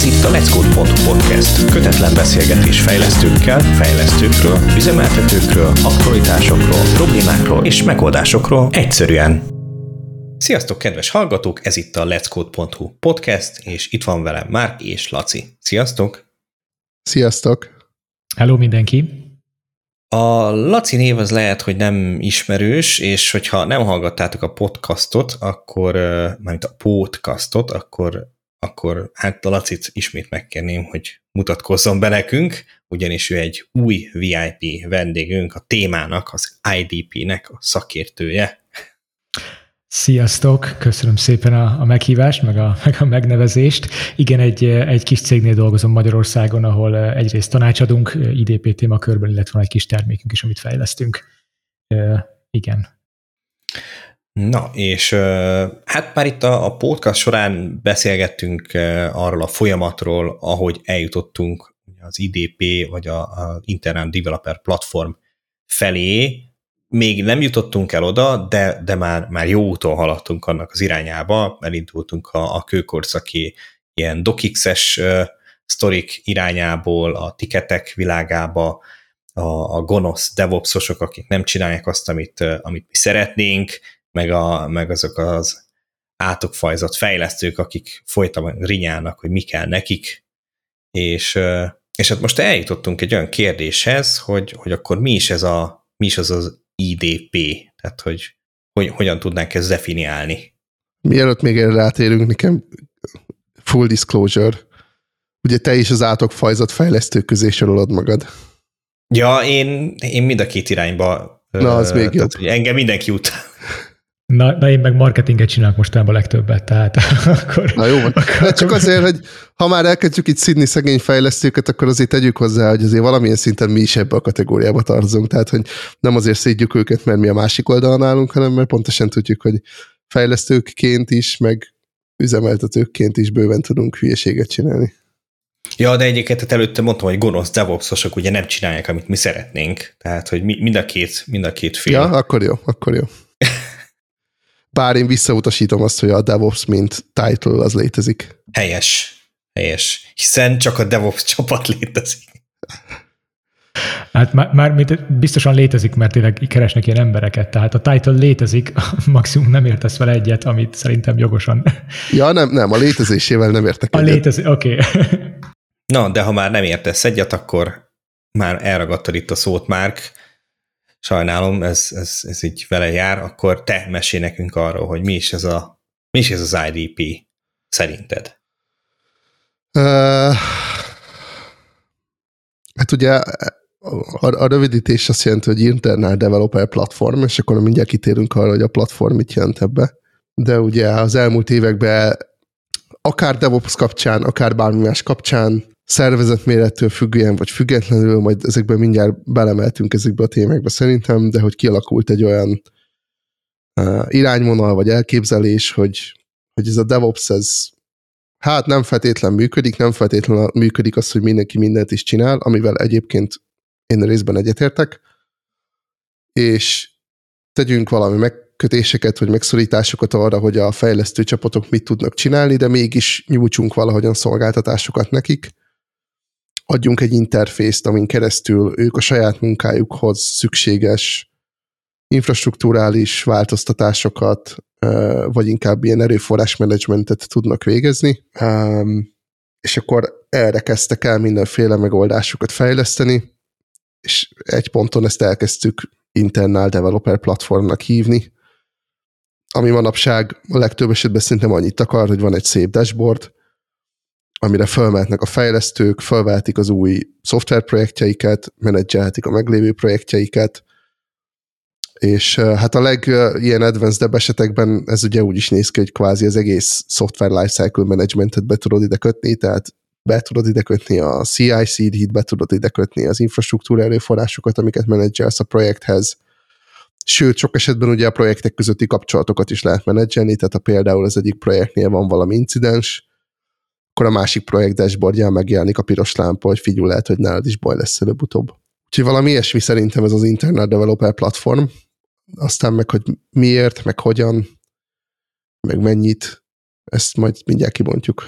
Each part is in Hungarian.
Ez itt a Let's Code podcast. Kötetlen beszélgetés fejlesztőkkel, fejlesztőkről, üzemeltetőkről, aktualitásokról, problémákról és megoldásokról egyszerűen. Sziasztok, kedves hallgatók! Ez itt a Let's Code.hu podcast, és itt van velem Márk és Laci. Sziasztok! Sziasztok! Hello mindenki! A Laci név az lehet, hogy nem ismerős, és hogyha nem hallgattátok a podcastot, akkor, mármint a podcastot, akkor, akkor hát a Lacit ismét megkérném, hogy mutatkozzon be nekünk, ugyanis ő egy új VIP vendégünk, a témának, az IDP-nek a szakértője. Sziasztok, köszönöm szépen a, a meghívást, meg a, meg a megnevezést. Igen, egy, egy kis cégnél dolgozom Magyarországon, ahol egyrészt tanácsadunk IDP témakörben, illetve van egy kis termékünk is, amit fejlesztünk. Igen. Na, és hát már itt a, podcast során beszélgettünk arról a folyamatról, ahogy eljutottunk az IDP, vagy a, Internet Developer Platform felé, még nem jutottunk el oda, de, de már, már jó úton haladtunk annak az irányába, elindultunk a, a kőkorszaki ilyen docx-es uh, sztorik irányából, a tiketek világába, a, a gonosz DevOpsosok, akik nem csinálják azt, amit, amit mi szeretnénk, meg, a, meg azok az átokfajzott fejlesztők, akik folyton rinyálnak, hogy mi kell nekik, és, és hát most eljutottunk egy olyan kérdéshez, hogy, hogy akkor mi is ez a, mi is az az IDP, tehát hogy, hogy hogyan tudnánk ezt definiálni. Mielőtt még erre rátérünk, nekem full disclosure, ugye te is az átok fajzott fejlesztők közé sorolod magad. Ja, én, én mind a két irányba. Na, az még jobb. Engem mindenki után. Na, na én meg marketinget csinálok mostanában legtöbbet, tehát akkor... Na jó. Akkor, csak azért, hogy ha már elkezdjük itt szidni szegény fejlesztőket, akkor azért tegyük hozzá, hogy azért valamilyen szinten mi is ebbe a kategóriába tartozunk, tehát hogy nem azért szídjuk őket, mert mi a másik oldalon állunk, hanem mert pontosan tudjuk, hogy fejlesztőkként is, meg üzemeltetőkként is bőven tudunk hülyeséget csinálni. Ja, de egyébként előtte mondtam, hogy gonosz DevOpsosok ugye nem csinálják, amit mi szeretnénk. Tehát, hogy mind a két, mind a két fél. Ja, akkor jó, akkor jó. Bár én visszautasítom azt, hogy a DevOps mint title az létezik. Helyes. Helyes. Hiszen csak a DevOps csapat létezik. Hát már, már biztosan létezik, mert tényleg keresnek ilyen embereket, tehát a title létezik, maximum nem értesz vele egyet, amit szerintem jogosan. Ja, nem, nem, a létezésével nem értek egyet. A létezés, oké. Okay. Na, de ha már nem értesz egyet, akkor már elragadtad itt a szót, Márk sajnálom, ez, ez, ez így vele jár, akkor te mesél nekünk arról, hogy mi is ez, a, mi is ez az IDP szerinted? Uh, hát ugye a, a rövidítés azt jelenti, hogy Internal Developer Platform, és akkor mindjárt kitérünk arra, hogy a platform mit jelent ebbe. De ugye az elmúlt években akár DevOps kapcsán, akár bármi más kapcsán szervezetmérettől függően, vagy függetlenül, majd ezekben mindjárt belemeltünk ezekbe a témákba szerintem, de hogy kialakult egy olyan uh, irányvonal, vagy elképzelés, hogy, hogy ez a DevOps, ez hát nem feltétlen működik, nem feltétlenül működik az, hogy mindenki mindent is csinál, amivel egyébként én részben egyetértek, és tegyünk valami megkötéseket, vagy megszorításokat arra, hogy a fejlesztő csapatok mit tudnak csinálni, de mégis nyújtsunk valahogyan szolgáltatásokat nekik, adjunk egy interfészt, amin keresztül ők a saját munkájukhoz szükséges infrastruktúrális változtatásokat, vagy inkább ilyen erőforrásmenedzsmentet tudnak végezni, és akkor erre kezdtek el mindenféle megoldásokat fejleszteni, és egy ponton ezt elkezdtük Internal Developer Platformnak hívni, ami manapság a legtöbb esetben szerintem annyit akar, hogy van egy szép dashboard, amire felmehetnek a fejlesztők, felvehetik az új szoftverprojektjeiket, menedzselhetik a meglévő projektjeiket, és hát a leg ilyen advanced esetekben ez ugye úgy is néz ki, hogy kvázi az egész software lifecycle managementet be tudod ide kötni, tehát be tudod ide kötni a CI/CD-t, be tudod ide kötni az infrastruktúra erőforrásokat, amiket menedzselsz a projekthez, Sőt, sok esetben ugye a projektek közötti kapcsolatokat is lehet menedzselni, tehát ha például az egyik projektnél van valami incidens, akkor a másik projekt dashboardján megjelenik a piros lámpa, hogy figyelj, lehet, hogy nálad is baj lesz előbb-utóbb. Úgyhogy valami ilyesmi szerintem ez az Internet Developer Platform. Aztán meg, hogy miért, meg hogyan, meg mennyit, ezt majd mindjárt kibontjuk.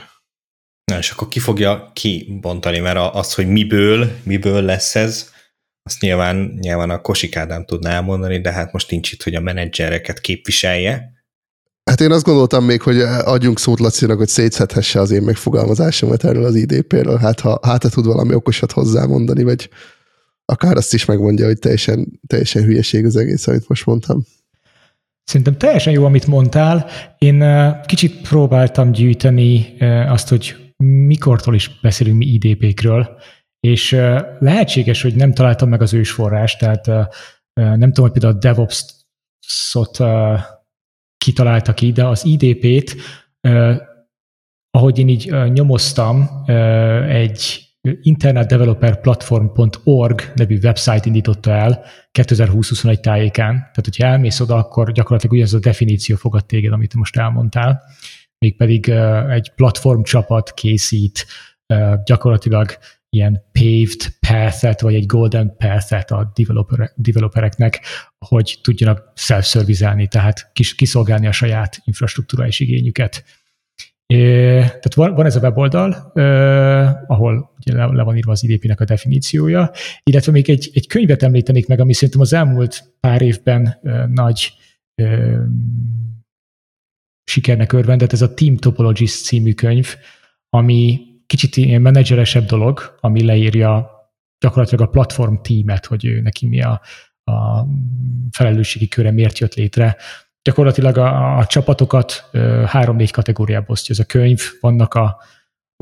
Na, és akkor ki fogja kibontani, mert az, hogy miből, miből lesz ez, azt nyilván, nyilván a Kosik Ádám tudná elmondani, de hát most nincs itt, hogy a menedzsereket képviselje. Hát én azt gondoltam még, hogy adjunk szót Lacinak, hogy szétszethesse az én megfogalmazásomat erről az IDP-ről. Hát ha hát tud valami okosat hozzámondani, vagy akár azt is megmondja, hogy teljesen, teljesen hülyeség az egész, amit most mondtam. Szerintem teljesen jó, amit mondtál. Én kicsit próbáltam gyűjteni azt, hogy mikortól is beszélünk mi IDP-kről, és lehetséges, hogy nem találtam meg az ősforrást, tehát nem tudom, hogy például a DevOps-ot kitalálta ki, de az IDP-t, ahogy én így nyomoztam, egy internetdeveloperplatform.org nevű website indította el 2020-21 tájékán. Tehát, hogyha elmész oda, akkor gyakorlatilag ugyanaz a definíció fogad téged, amit most elmondtál. Mégpedig egy platformcsapat készít gyakorlatilag ilyen paved path-et, vagy egy golden path-et a developer, developereknek, hogy tudjanak self-servizelni, tehát kis, kiszolgálni a saját infrastruktúra és igényüket. É, tehát van, van ez a weboldal, eh, ahol ugye le, le van írva az IDP-nek a definíciója, illetve még egy, egy könyvet említenék meg, ami szerintem az elmúlt pár évben eh, nagy eh, sikernek örvendett, ez a Team Topologies című könyv, ami kicsit ilyen menedzseresebb dolog, ami leírja gyakorlatilag a platform tímet, hogy ő neki mi a, a felelősségi köre miért jött létre. Gyakorlatilag a, a csapatokat három-négy kategóriába osztja ez a könyv. Vannak a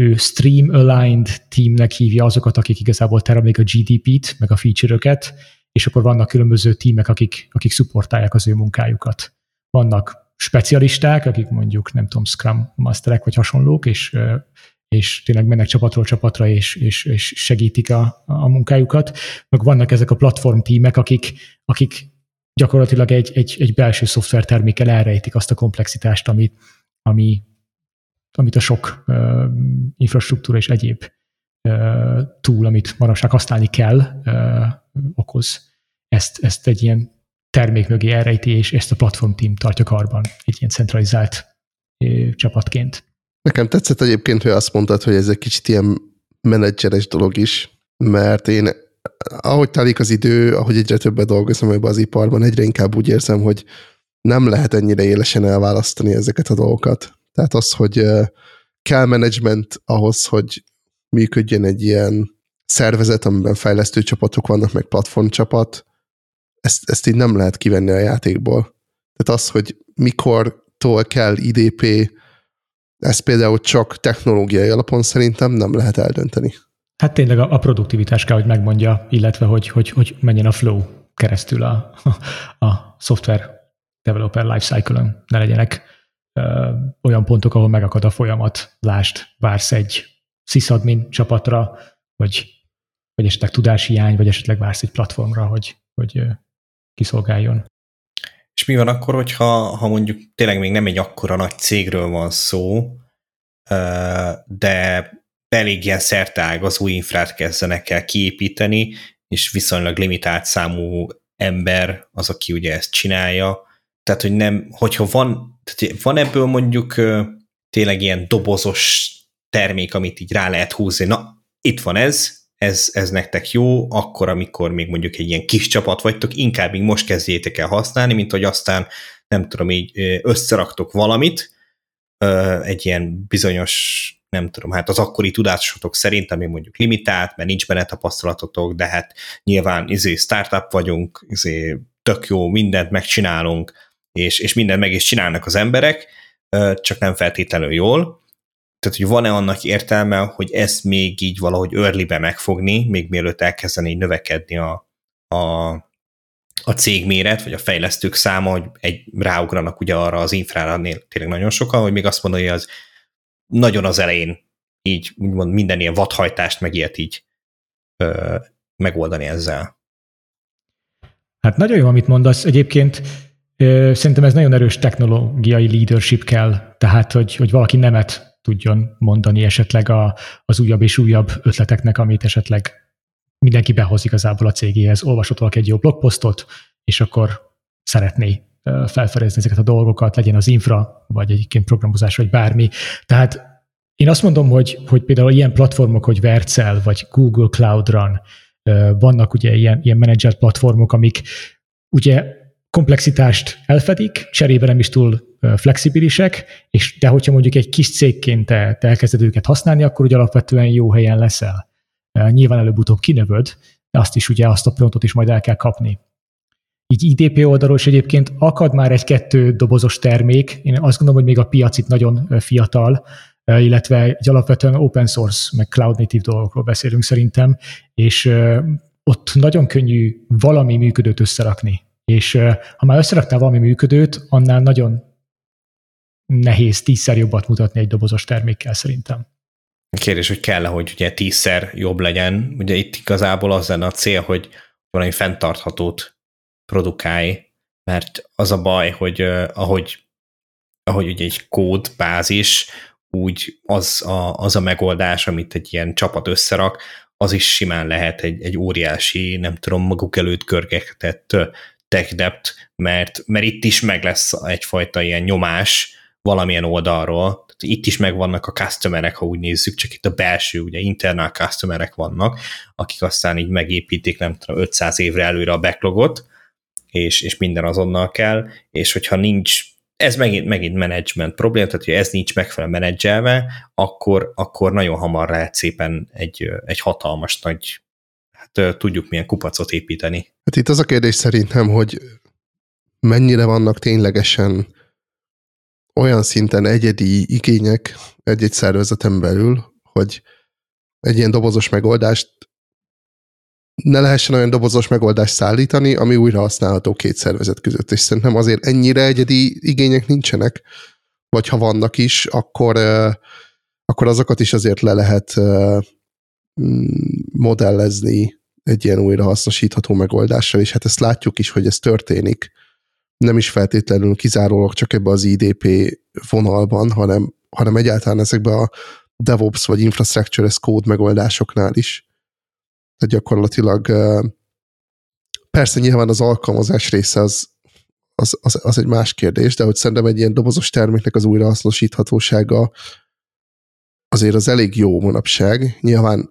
ő Stream Aligned teamnek hívja azokat, akik igazából teremlik a GDP-t, meg a feature-öket, és akkor vannak különböző tímek, akik, akik szupportálják az ő munkájukat. Vannak specialisták, akik mondjuk, nem tudom, Scrum Masterek vagy hasonlók, és és tényleg mennek csapatról csapatra, és, és, és segítik a, a munkájukat. Meg vannak ezek a platform tímek, akik, akik gyakorlatilag egy, egy, egy belső szoftvertermékkel elrejtik azt a komplexitást, ami, ami, amit a sok uh, infrastruktúra és egyéb túl, amit manapság használni kell, uh, okoz. Ezt, ezt egy ilyen termék mögé elrejti, és ezt a platform team tartja karban egy ilyen centralizált uh, csapatként. Nekem tetszett egyébként, hogy azt mondtad, hogy ez egy kicsit ilyen menedzseres dolog is, mert én ahogy telik az idő, ahogy egyre többet dolgozom ebbe az iparban, egyre inkább úgy érzem, hogy nem lehet ennyire élesen elválasztani ezeket a dolgokat. Tehát az, hogy kell menedzsment ahhoz, hogy működjön egy ilyen szervezet, amiben fejlesztő csapatok vannak, meg platformcsapat, ezt, ezt így nem lehet kivenni a játékból. Tehát az, hogy mikortól kell IDP, ez például csak technológiai alapon szerintem nem lehet eldönteni. Hát tényleg a, a produktivitás kell, hogy megmondja, illetve hogy, hogy, hogy menjen a flow keresztül a, a, a software developer lifecycle-ön. Ne legyenek ö, olyan pontok, ahol megakad a folyamat. Lást, vársz egy sysadmin csapatra, vagy, vagy esetleg tudáshiány, vagy esetleg vársz egy platformra, hogy, hogy kiszolgáljon. És mi van akkor, hogyha ha mondjuk tényleg még nem egy akkora nagy cégről van szó, de elég ilyen szertágazó infrát kezdenek el kiépíteni, és viszonylag limitált számú ember az, aki ugye ezt csinálja. Tehát, hogy nem, hogyha van, tehát van ebből mondjuk tényleg ilyen dobozos termék, amit így rá lehet húzni, na, itt van ez, ez, ez nektek jó, akkor, amikor még mondjuk egy ilyen kis csapat vagytok, inkább még most kezdjétek el használni, mint hogy aztán nem tudom, így összeraktok valamit, egy ilyen bizonyos, nem tudom, hát az akkori tudásotok szerint, ami mondjuk limitált, mert nincs benne tapasztalatotok, de hát nyilván izé startup vagyunk, izé tök jó, mindent megcsinálunk, és, és mindent meg is csinálnak az emberek, csak nem feltétlenül jól, tehát, hogy van-e annak értelme, hogy ezt még így valahogy early megfogni, még mielőtt elkezdeni növekedni a, a, a cégméret, vagy a fejlesztők száma, hogy egy ráugranak ugye arra az infrára tényleg nagyon sokan, hogy még azt mondani, hogy az nagyon az elején így úgymond minden ilyen vadhajtást meg ilyet így ö, megoldani ezzel. Hát nagyon jó, amit mondasz. Egyébként ö, szerintem ez nagyon erős technológiai leadership kell, tehát hogy, hogy valaki nemet tudjon mondani esetleg a, az újabb és újabb ötleteknek, amit esetleg mindenki behoz igazából a cégéhez. Olvasott valaki egy jó blogposztot, és akkor szeretné felfedezni ezeket a dolgokat, legyen az infra, vagy egyébként programozás, vagy bármi. Tehát én azt mondom, hogy, hogy például ilyen platformok, hogy Vercel vagy Google Cloud Run, vannak ugye ilyen, ilyen menedzselt platformok, amik ugye komplexitást elfedik, cserébe nem is túl flexibilisek, és de hogyha mondjuk egy kis cégként te, te elkezded őket használni, akkor ugye alapvetően jó helyen leszel. Nyilván előbb-utóbb kinövöd, de azt is ugye azt a prontot is majd el kell kapni. Így IDP oldalról is egyébként akad már egy-kettő dobozos termék. Én azt gondolom, hogy még a piac itt nagyon fiatal, illetve egy alapvetően open source, meg cloud native dolgokról beszélünk szerintem, és ott nagyon könnyű valami működőt összerakni. És ha már összeraktál valami működőt, annál nagyon nehéz tízszer jobbat mutatni egy dobozos termékkel szerintem. Kérdés, hogy kell hogy ugye tízszer jobb legyen. Ugye itt igazából az lenne a cél, hogy valami fenntarthatót produkálj, mert az a baj, hogy ahogy, ahogy ugye egy kódbázis, úgy az a, az a megoldás, amit egy ilyen csapat összerak, az is simán lehet egy, egy óriási, nem tudom, maguk előtt körgetett tech debt, mert, mert itt is meg lesz egyfajta ilyen nyomás valamilyen oldalról, itt is megvannak a customerek, ha úgy nézzük, csak itt a belső, ugye internal customerek vannak, akik aztán így megépítik, nem tudom, 500 évre előre a backlogot, és, és minden azonnal kell, és hogyha nincs ez megint, megint management probléma, tehát hogy ez nincs megfelelően menedzselve, akkor, akkor nagyon hamar lehet szépen egy, egy hatalmas nagy, hát tudjuk milyen kupacot építeni. Hát itt az a kérdés szerintem, hogy mennyire vannak ténylegesen olyan szinten egyedi igények egy-egy szervezeten belül, hogy egy ilyen dobozos megoldást ne lehessen olyan dobozos megoldást szállítani, ami újra használható két szervezet között. És szerintem azért ennyire egyedi igények nincsenek, vagy ha vannak is, akkor, akkor azokat is azért le lehet modellezni egy ilyen újra hasznosítható megoldással, és hát ezt látjuk is, hogy ez történik. Nem is feltétlenül kizárólag csak ebbe az IDP vonalban, hanem, hanem egyáltalán ezekbe a DevOps vagy Infrastructure as Code megoldásoknál is tehát gyakorlatilag persze nyilván az alkalmazás része az, az, az, az egy más kérdés, de hogy szerintem egy ilyen dobozos terméknek az újrahasznosíthatósága azért az elég jó manapság. Nyilván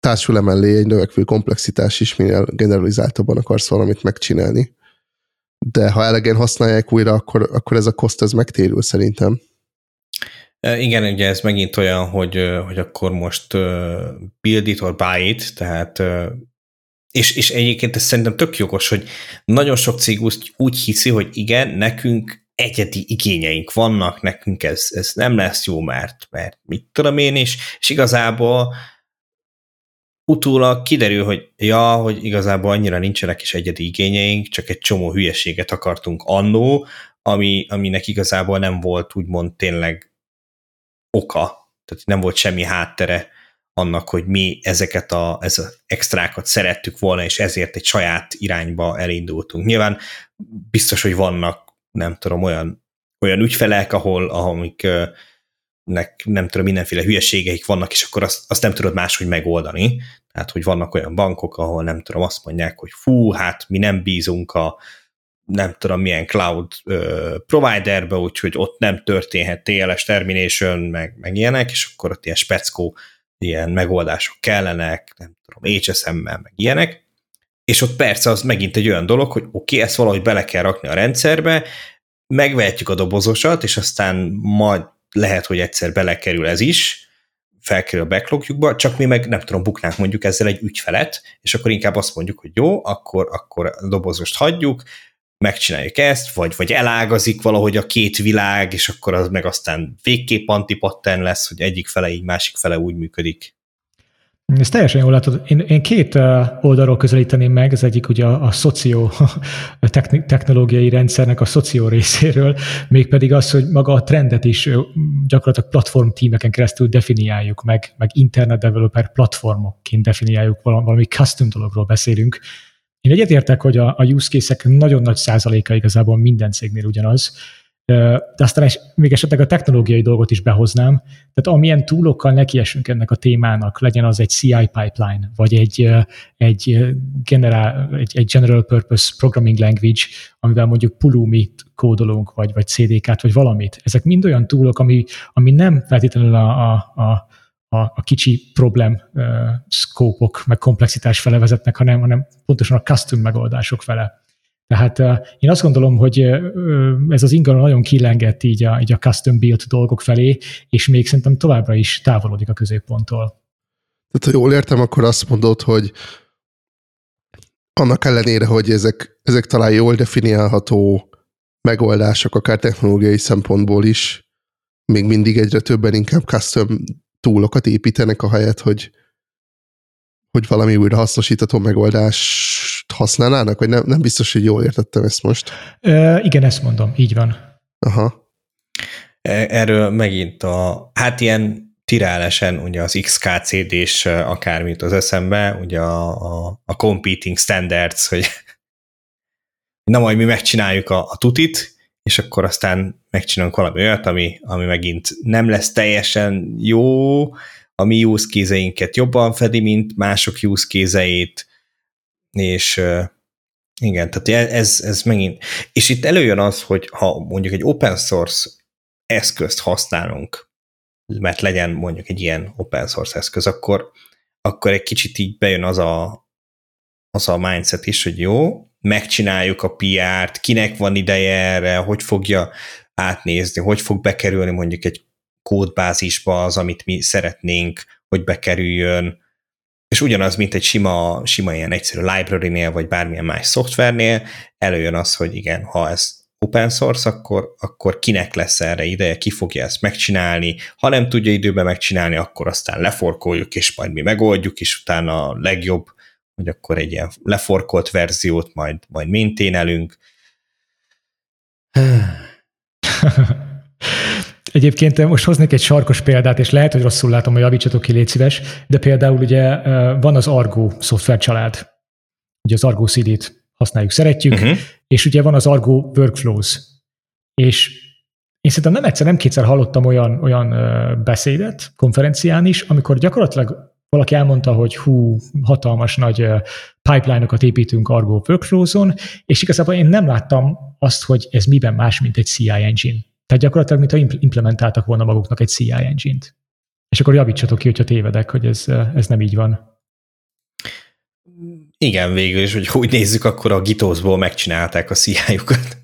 társul emellé egy növekvő komplexitás is, minél generalizáltabban akarsz valamit megcsinálni. De ha elegen használják újra, akkor, akkor ez a koszt ez megtérül szerintem. Igen, ugye ez megint olyan, hogy, hogy akkor most build it or buy it, tehát és, és egyébként ez szerintem tök jogos, hogy nagyon sok cég úgy, úgy hiszi, hogy igen, nekünk egyedi igényeink vannak, nekünk ez, ez nem lesz jó, mert, mert mit tudom én is, és igazából utólag kiderül, hogy ja, hogy igazából annyira nincsenek is egyedi igényeink, csak egy csomó hülyeséget akartunk annó, ami, aminek igazából nem volt úgymond tényleg oka, tehát nem volt semmi háttere annak, hogy mi ezeket a, ez az extrákat szerettük volna, és ezért egy saját irányba elindultunk. Nyilván biztos, hogy vannak, nem tudom, olyan, olyan ügyfelek, ahol, amik nek nem tudom, mindenféle hülyeségeik vannak, és akkor azt, azt nem tudod máshogy megoldani. Tehát, hogy vannak olyan bankok, ahol nem tudom, azt mondják, hogy fú, hát mi nem bízunk a, nem tudom milyen cloud uh, providerbe, úgyhogy ott nem történhet TLS termination, meg, meg ilyenek, és akkor ott ilyen speckó ilyen megoldások kellenek, nem tudom, HSM-mel, meg ilyenek, és ott persze az megint egy olyan dolog, hogy oké, okay, ezt valahogy bele kell rakni a rendszerbe, megvehetjük a dobozosat, és aztán majd lehet, hogy egyszer belekerül ez is, felkerül a backlogjukba, csak mi meg nem tudom, buknánk mondjuk ezzel egy ügyfelet, és akkor inkább azt mondjuk, hogy jó, akkor, akkor a dobozost hagyjuk, megcsináljuk ezt, vagy, vagy elágazik valahogy a két világ, és akkor az meg aztán végképp antipatten lesz, hogy egyik fele így, másik fele úgy működik. Ez teljesen jól látod. Én, én két oldalról közelíteném meg, az egyik ugye a, a szoció technológiai rendszernek a szoció részéről, mégpedig az, hogy maga a trendet is gyakorlatilag platform tímeken keresztül definiáljuk meg, meg internet developer platformokként definiáljuk, valami custom dologról beszélünk, én egyetértek, hogy a, a use case-ek nagyon nagy százaléka igazából minden cégnél ugyanaz, de aztán még esetleg a technológiai dolgot is behoznám. Tehát amilyen túlokkal nekiesünk ennek a témának, legyen az egy CI pipeline, vagy egy, egy, general, egy, egy general purpose programming language, amivel mondjuk Pulumi-t kódolunk, vagy, vagy CDK-t, vagy valamit. Ezek mind olyan túlok, ami, ami nem feltétlenül a, a, a a, a kicsi problém uh, szkópok, meg komplexitás fele vezetnek, hanem, hanem pontosan a custom megoldások fele. Tehát én azt gondolom, hogy ez az ingalom nagyon kilengett így a, így a custom build dolgok felé, és még szerintem továbbra is távolodik a középponttól. Tehát ha jól értem, akkor azt mondod, hogy annak ellenére, hogy ezek, ezek talán jól definiálható megoldások, akár technológiai szempontból is, még mindig egyre többen inkább custom túlokat építenek a helyet, hogy, hogy valami újra hasznosítható megoldást használnának, vagy nem, nem biztos, hogy jól értettem ezt most. Ö, igen, ezt mondom, így van. Aha. E, erről megint a, hát ilyen tirálesen ugye az XKCD-s akármit az eszembe, ugye a, a, a competing standards, hogy na majd mi megcsináljuk a, a tutit, és akkor aztán megcsinálunk valami olyat, ami, ami megint nem lesz teljesen jó, a mi use jobban fedi, mint mások use és igen, tehát ez, ez megint, és itt előjön az, hogy ha mondjuk egy open source eszközt használunk, mert legyen mondjuk egy ilyen open source eszköz, akkor, akkor egy kicsit így bejön az a, az a mindset is, hogy jó, megcsináljuk a PR-t, kinek van ideje erre, hogy fogja átnézni, hogy fog bekerülni mondjuk egy kódbázisba az, amit mi szeretnénk, hogy bekerüljön, és ugyanaz, mint egy sima, sima ilyen egyszerű library-nél, vagy bármilyen más szoftvernél, előjön az, hogy igen, ha ez open source, akkor, akkor kinek lesz erre ideje, ki fogja ezt megcsinálni, ha nem tudja időben megcsinálni, akkor aztán leforkoljuk, és majd mi megoldjuk, és utána a legjobb hogy akkor egy ilyen leforkolt verziót majd, majd minténelünk. Egyébként most hoznék egy sarkos példát, és lehet, hogy rosszul látom, hogy javítsatok ki, légy szíves, de például ugye van az Argo szoftvercsalád, ugye az Argo CD-t használjuk, szeretjük, uh-huh. és ugye van az Argo Workflows, és én szerintem nem egyszer, nem kétszer hallottam olyan, olyan beszédet konferencián is, amikor gyakorlatilag valaki elmondta, hogy hú, hatalmas nagy pipeline-okat építünk Argo Workflows-on, és igazából én nem láttam azt, hogy ez miben más, mint egy CI engine. Tehát gyakorlatilag, mintha implementáltak volna maguknak egy CI engine-t. És akkor javítsatok ki, hogyha tévedek, hogy ez, ez nem így van. Igen, végül is, hogy úgy nézzük, akkor a Gitosból megcsinálták a CI-jukat.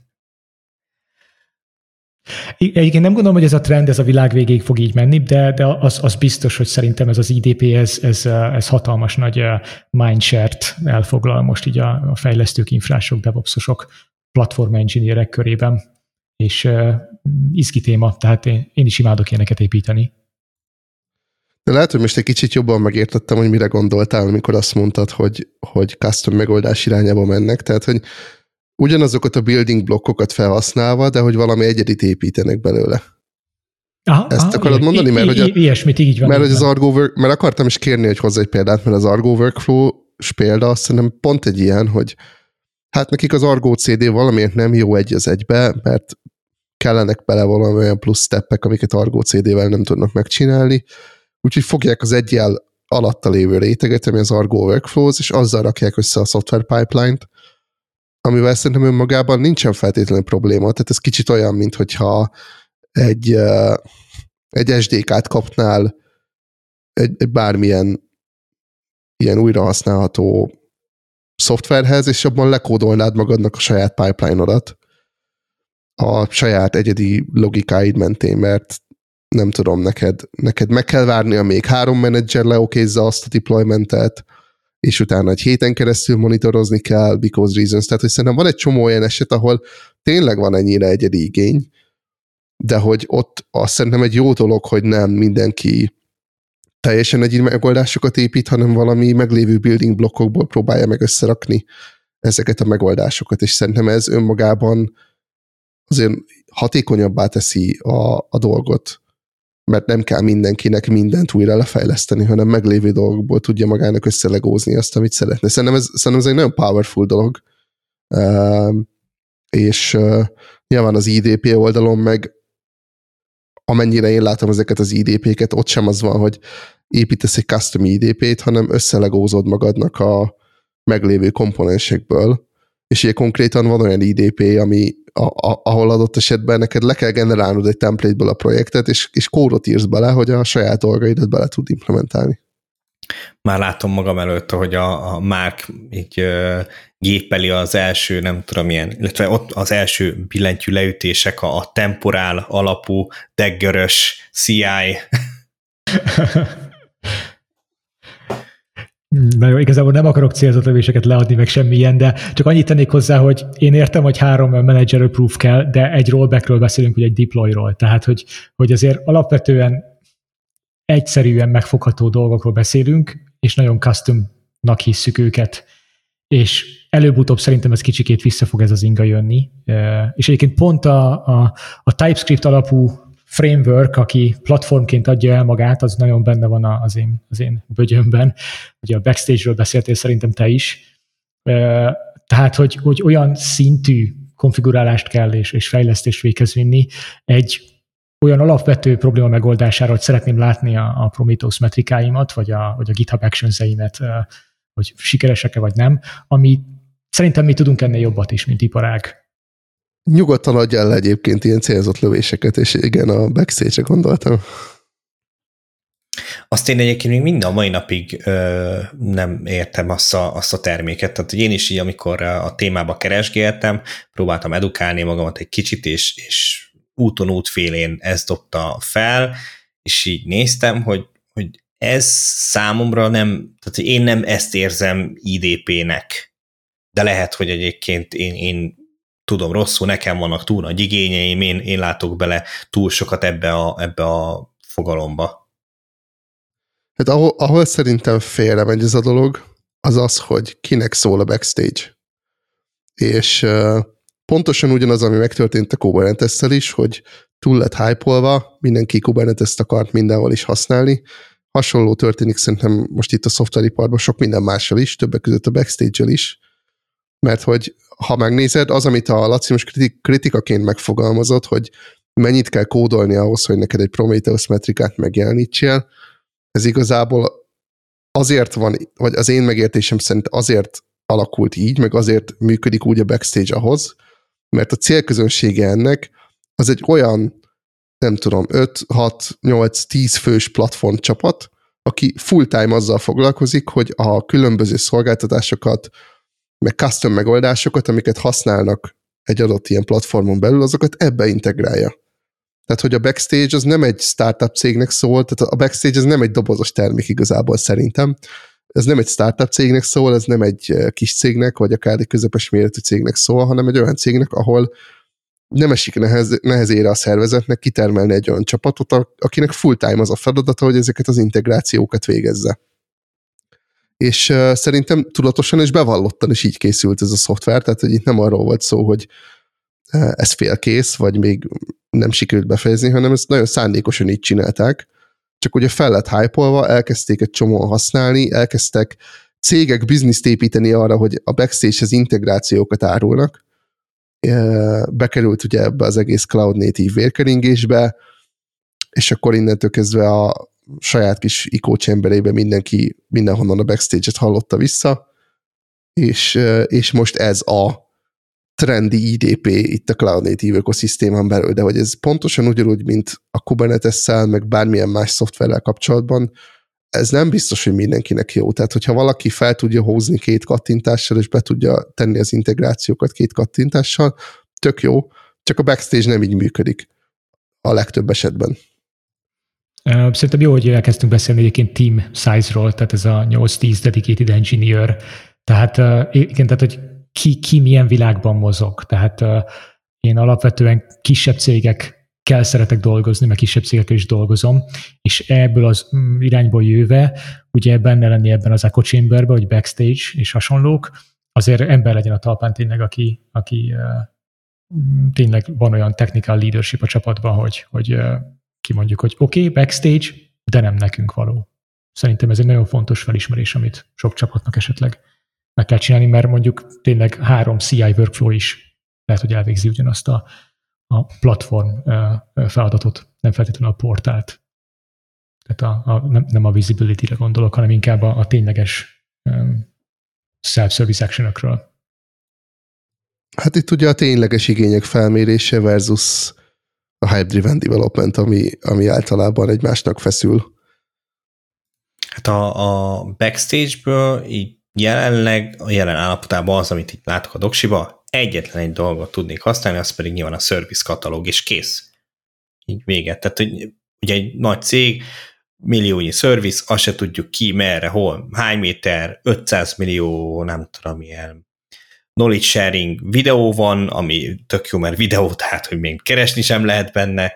Egyébként nem gondolom, hogy ez a trend, ez a világ végéig fog így menni, de, de az, az biztos, hogy szerintem ez az IDP, ez, ez, ez hatalmas nagy mindshare-t elfoglal most így a, a fejlesztők, infrások, devopsosok, platform engineerek körében, és uh, izgi téma, tehát én, én is imádok ilyeneket építeni. De lehet, hogy most egy kicsit jobban megértettem, hogy mire gondoltál, amikor azt mondtad, hogy, hogy custom megoldás irányába mennek. Tehát, hogy ugyanazokat a building blokkokat felhasználva, de hogy valami egyedit építenek belőle. Aha, Ezt aha, akarod mondani? Mert, i- hogy a, ilyesmit így van. Mert, hogy az Argo work, mert akartam is kérni, hogy hozzá egy példát, mert az Argo workflow példa azt hiszem pont egy ilyen, hogy hát nekik az Argo CD valamiért nem jó egy az egybe, mert kellenek bele valami olyan plusz steppek, amiket Argo CD-vel nem tudnak megcsinálni, úgyhogy fogják az egyel alatta lévő réteget, ami az Argo Workflows, és azzal rakják össze a software pipeline-t, amivel szerintem önmagában nincsen feltétlenül probléma. Tehát ez kicsit olyan, mint hogyha egy, egy SDK-t kapnál egy, egy bármilyen ilyen újrahasználható szoftverhez, és abban lekódolnád magadnak a saját pipeline-odat a saját egyedi logikáid mentén, mert nem tudom, neked, neked meg kell várnia még három menedzser leokézza azt a deploymentet, és utána egy héten keresztül monitorozni kell, because reasons. Tehát, hogy szerintem van egy csomó olyan eset, ahol tényleg van ennyire egyedi igény, de hogy ott azt szerintem egy jó dolog, hogy nem mindenki teljesen egy megoldásokat épít, hanem valami meglévő building blokkokból próbálja meg összerakni ezeket a megoldásokat, és szerintem ez önmagában azért hatékonyabbá teszi a, a dolgot mert nem kell mindenkinek mindent újra lefejleszteni, hanem meglévő dolgokból tudja magának összelegózni azt, amit szeretne. Szerintem ez, szerintem ez egy nagyon powerful dolog, uh, és uh, Nyilván az IDP oldalon meg amennyire én látom ezeket az IDP-ket, ott sem az van, hogy építesz egy custom IDP-t, hanem összelegózod magadnak a meglévő komponensekből, és ugye konkrétan van olyan IDP, ami, a, a, ahol adott esetben neked le kell generálnod egy template-ből a projektet, és, és kódot írsz bele, hogy a saját dolgaidat bele tud implementálni. Már látom magam előtt, hogy a, a Mark így ö, gépeli az első, nem tudom milyen, illetve ott az első billentyű leütések, a, a temporál alapú, deggörös CI Na jó, igazából nem akarok célzott lövéseket leadni, meg semmilyen, de csak annyit tennék hozzá, hogy én értem, hogy három manager approve kell, de egy rollbackről beszélünk, hogy egy deployról. Tehát, hogy, hogy azért alapvetően egyszerűen megfogható dolgokról beszélünk, és nagyon customnak hisszük őket, és előbb-utóbb szerintem ez kicsikét vissza fog ez az inga jönni. És egyébként pont a, a, a TypeScript alapú framework, aki platformként adja el magát, az nagyon benne van az én, az én bögyömben. Ugye a backstage-ről beszéltél szerintem te is. Tehát, hogy, hogy olyan szintű konfigurálást kell és, és fejlesztést véghez vinni egy olyan alapvető probléma megoldására, hogy szeretném látni a, a Prometheus metrikáimat, vagy a, vagy a GitHub actions hogy sikeresek-e vagy nem, ami szerintem mi tudunk ennél jobbat is, mint iparág. Nyugodtan adja el egyébként ilyen célzott lövéseket, és igen, a backstage-re gondoltam. Azt én egyébként még mind a mai napig ö, nem értem azt a, azt a terméket. Tehát hogy én is így, amikor a témába keresgéltem, próbáltam edukálni magamat egy kicsit, és, és úton útfélén ez dobta fel, és így néztem, hogy, hogy ez számomra nem, tehát én nem ezt érzem IDP-nek, de lehet, hogy egyébként én, én tudom rosszul, nekem vannak túl nagy igényeim, én, én látok bele túl sokat ebbe a, ebbe a fogalomba. Hát ahol, ahol szerintem félre megy ez a dolog, az az, hogy kinek szól a backstage. És uh, pontosan ugyanaz, ami megtörtént a kubernetes is, hogy túl lett hype mindenki Kubernetes-t akart mindenhol is használni. Hasonló történik szerintem most itt a szoftveriparban sok minden mással is, többek között a backstage is, mert hogy ha megnézed, az, amit a Laci most kritikaként megfogalmazott, hogy mennyit kell kódolni ahhoz, hogy neked egy Prometheus metrikát megjelenítsél, ez igazából azért van, vagy az én megértésem szerint azért alakult így, meg azért működik úgy a backstage ahhoz, mert a célközönsége ennek az egy olyan, nem tudom, 5, 6, 8, 10 fős platform csapat, aki full-time azzal foglalkozik, hogy a különböző szolgáltatásokat, meg custom megoldásokat, amiket használnak egy adott ilyen platformon belül, azokat ebbe integrálja. Tehát, hogy a backstage az nem egy startup cégnek szól, tehát a backstage az nem egy dobozos termék igazából szerintem. Ez nem egy startup cégnek szól, ez nem egy eh, kis cégnek, vagy akár egy közepes méretű cégnek szól, hanem egy olyan cégnek, ahol nem esik nehez, nehezére a szervezetnek kitermelni egy olyan csapatot, akinek full-time az a feladata, hogy ezeket az integrációkat végezze. És uh, szerintem tudatosan és bevallottan is így készült ez a szoftver, tehát hogy itt nem arról volt szó, hogy uh, ez félkész, vagy még nem sikerült befejezni, hanem ezt nagyon szándékosan így csinálták, csak ugye fel lett hype elkezdték egy csomóan használni, elkezdtek cégek bizniszt építeni arra, hogy a backstage-hez integrációkat árulnak, bekerült ugye ebbe az egész cloud native vérkeringésbe, és akkor innentől kezdve a, saját kis ICO chamberébe mindenki mindenhonnan a backstage-et hallotta vissza, és, és most ez a trendi IDP itt a Cloud Native ökoszisztémán belül, de hogy ez pontosan ugyanúgy, mint a Kubernetes-szel, meg bármilyen más szoftverrel kapcsolatban, ez nem biztos, hogy mindenkinek jó. Tehát, hogyha valaki fel tudja hozni két kattintással, és be tudja tenni az integrációkat két kattintással, tök jó, csak a backstage nem így működik a legtöbb esetben. Szerintem jó, hogy elkezdtünk beszélni egyébként team size-ról, tehát ez a 8-10 dedicated engineer. Tehát igen, tehát hogy ki, ki milyen világban mozog. Tehát én alapvetően kisebb cégek kell szeretek dolgozni, meg kisebb cégekkel is dolgozom, és ebből az mm, irányból jöve, ugye benne lenni ebben az echo chamberbe, vagy backstage és hasonlók, azért ember legyen a talpán tényleg, aki, aki uh, tényleg van olyan technical leadership a csapatban, hogy, hogy uh, kimondjuk, hogy oké, okay, backstage, de nem nekünk való. Szerintem ez egy nagyon fontos felismerés, amit sok csapatnak esetleg meg kell csinálni, mert mondjuk tényleg három CI workflow is lehet, hogy elvégzi ugyanazt a, a platform feladatot, nem feltétlenül a portált. Tehát a, a, nem, nem a visibility-re gondolok, hanem inkább a, a tényleges um, self-service action Hát itt ugye a tényleges igények felmérése versus a hype-driven development, ami, ami általában egymásnak feszül. Hát a, a backstage-ből így jelenleg, a jelen állapotában az, amit itt látok a doksiba, egyetlen egy dolgot tudnék használni, az pedig nyilván a service katalóg, és kész. Így véget. Tehát, hogy ugye egy nagy cég, milliónyi service, azt se tudjuk ki, merre, hol, hány méter, 500 millió, nem tudom, milyen knowledge sharing videó van, ami tök jó, mert videó, tehát, hogy még keresni sem lehet benne,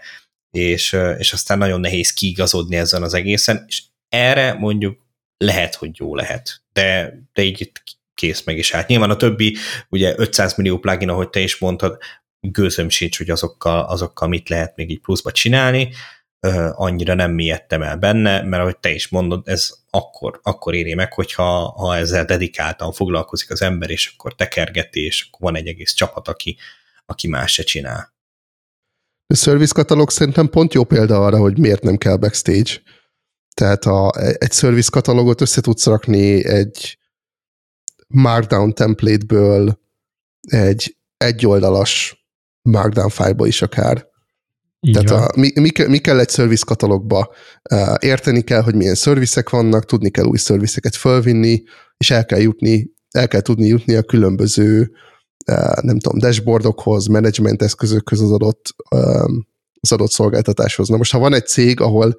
és, és aztán nagyon nehéz kiigazodni ezen az egészen, és erre mondjuk lehet, hogy jó lehet, de, de így itt kész meg is hát. Nyilván a többi, ugye 500 millió plugin, ahogy te is mondtad, gőzöm sincs, hogy azokkal, azokkal mit lehet még így pluszba csinálni, annyira nem mélyedtem el benne, mert ahogy te is mondod, ez akkor, akkor éri meg, hogyha ha ezzel dedikáltan foglalkozik az ember, és akkor tekergeti, és akkor van egy egész csapat, aki, aki más se csinál. A service katalog szerintem pont jó példa arra, hogy miért nem kell backstage. Tehát a, egy service katalogot össze tudsz rakni egy markdown template-ből egy egyoldalas markdown fájlba is akár. Így Tehát a, mi, mi, mi kell egy service katalogba? Érteni kell, hogy milyen szervizek vannak, tudni kell új szervizeket fölvinni, és el kell jutni, el kell tudni jutni a különböző nem tudom, dashboardokhoz, management eszközökhöz az adott, az adott szolgáltatáshoz. Na most, ha van egy cég, ahol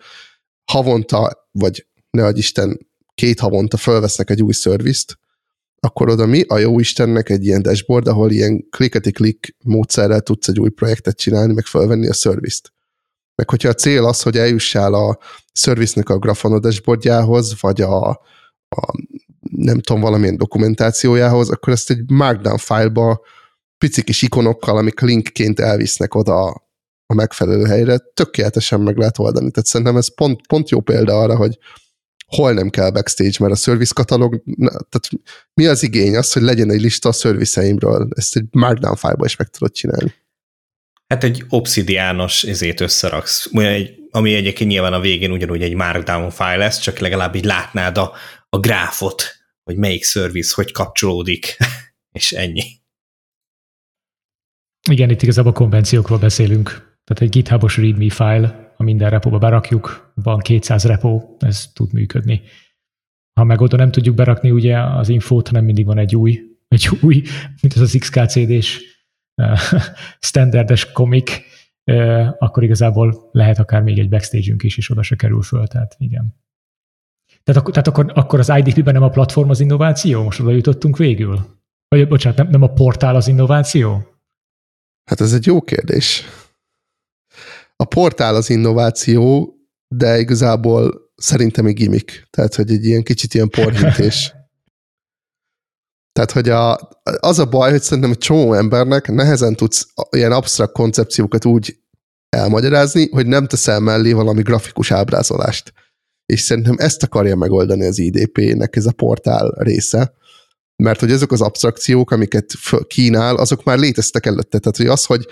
havonta, vagy ne adj Isten, két havonta fölvesznek egy új szervizt, akkor oda mi a jó Istennek egy ilyen dashboard, ahol ilyen clickety-click módszerrel tudsz egy új projektet csinálni, meg felvenni a szervizt. Meg hogyha a cél az, hogy eljussál a szerviznek a Grafana dashboardjához, vagy a, a nem tudom, valamilyen dokumentációjához, akkor ezt egy markdown fájlba pici kis ikonokkal, amik linkként elvisznek oda a megfelelő helyre, tökéletesen meg lehet oldani. Tehát szerintem ez pont, pont jó példa arra, hogy hol nem kell backstage, mert a service katalog, tehát mi az igény? Az, hogy legyen egy lista a szerviceimről. Ezt egy markdown fájlba is meg tudod csinálni. Hát egy obszidiános ezét összeraksz, ami egyébként nyilván a végén ugyanúgy egy markdown file lesz, csak legalább így látnád a, a gráfot, hogy melyik service hogy kapcsolódik, és ennyi. Igen, itt igazából konvenciókról beszélünk. Tehát egy GitHubos readme file ha minden repóba berakjuk, van 200 repó, ez tud működni. Ha meg oda nem tudjuk berakni ugye az infót, hanem mindig van egy új, egy új, mint az az XKCD-s standardes komik, akkor igazából lehet akár még egy backstage-ünk is, és oda se kerül föl, tehát igen. Tehát, akkor, tehát akkor, akkor az IDP-ben nem a platform az innováció? Most oda jutottunk végül? Vagy bocsánat, nem, nem a portál az innováció? Hát ez egy jó kérdés a portál az innováció, de igazából szerintem egy gimmick. Tehát, hogy egy ilyen kicsit ilyen porhintés. Tehát, hogy a, az a baj, hogy szerintem egy csomó embernek nehezen tudsz ilyen absztrakt koncepciókat úgy elmagyarázni, hogy nem teszel mellé valami grafikus ábrázolást. És szerintem ezt akarja megoldani az IDP-nek ez a portál része, mert hogy ezek az abstrakciók, amiket kínál, azok már léteztek előtte. Tehát, hogy az, hogy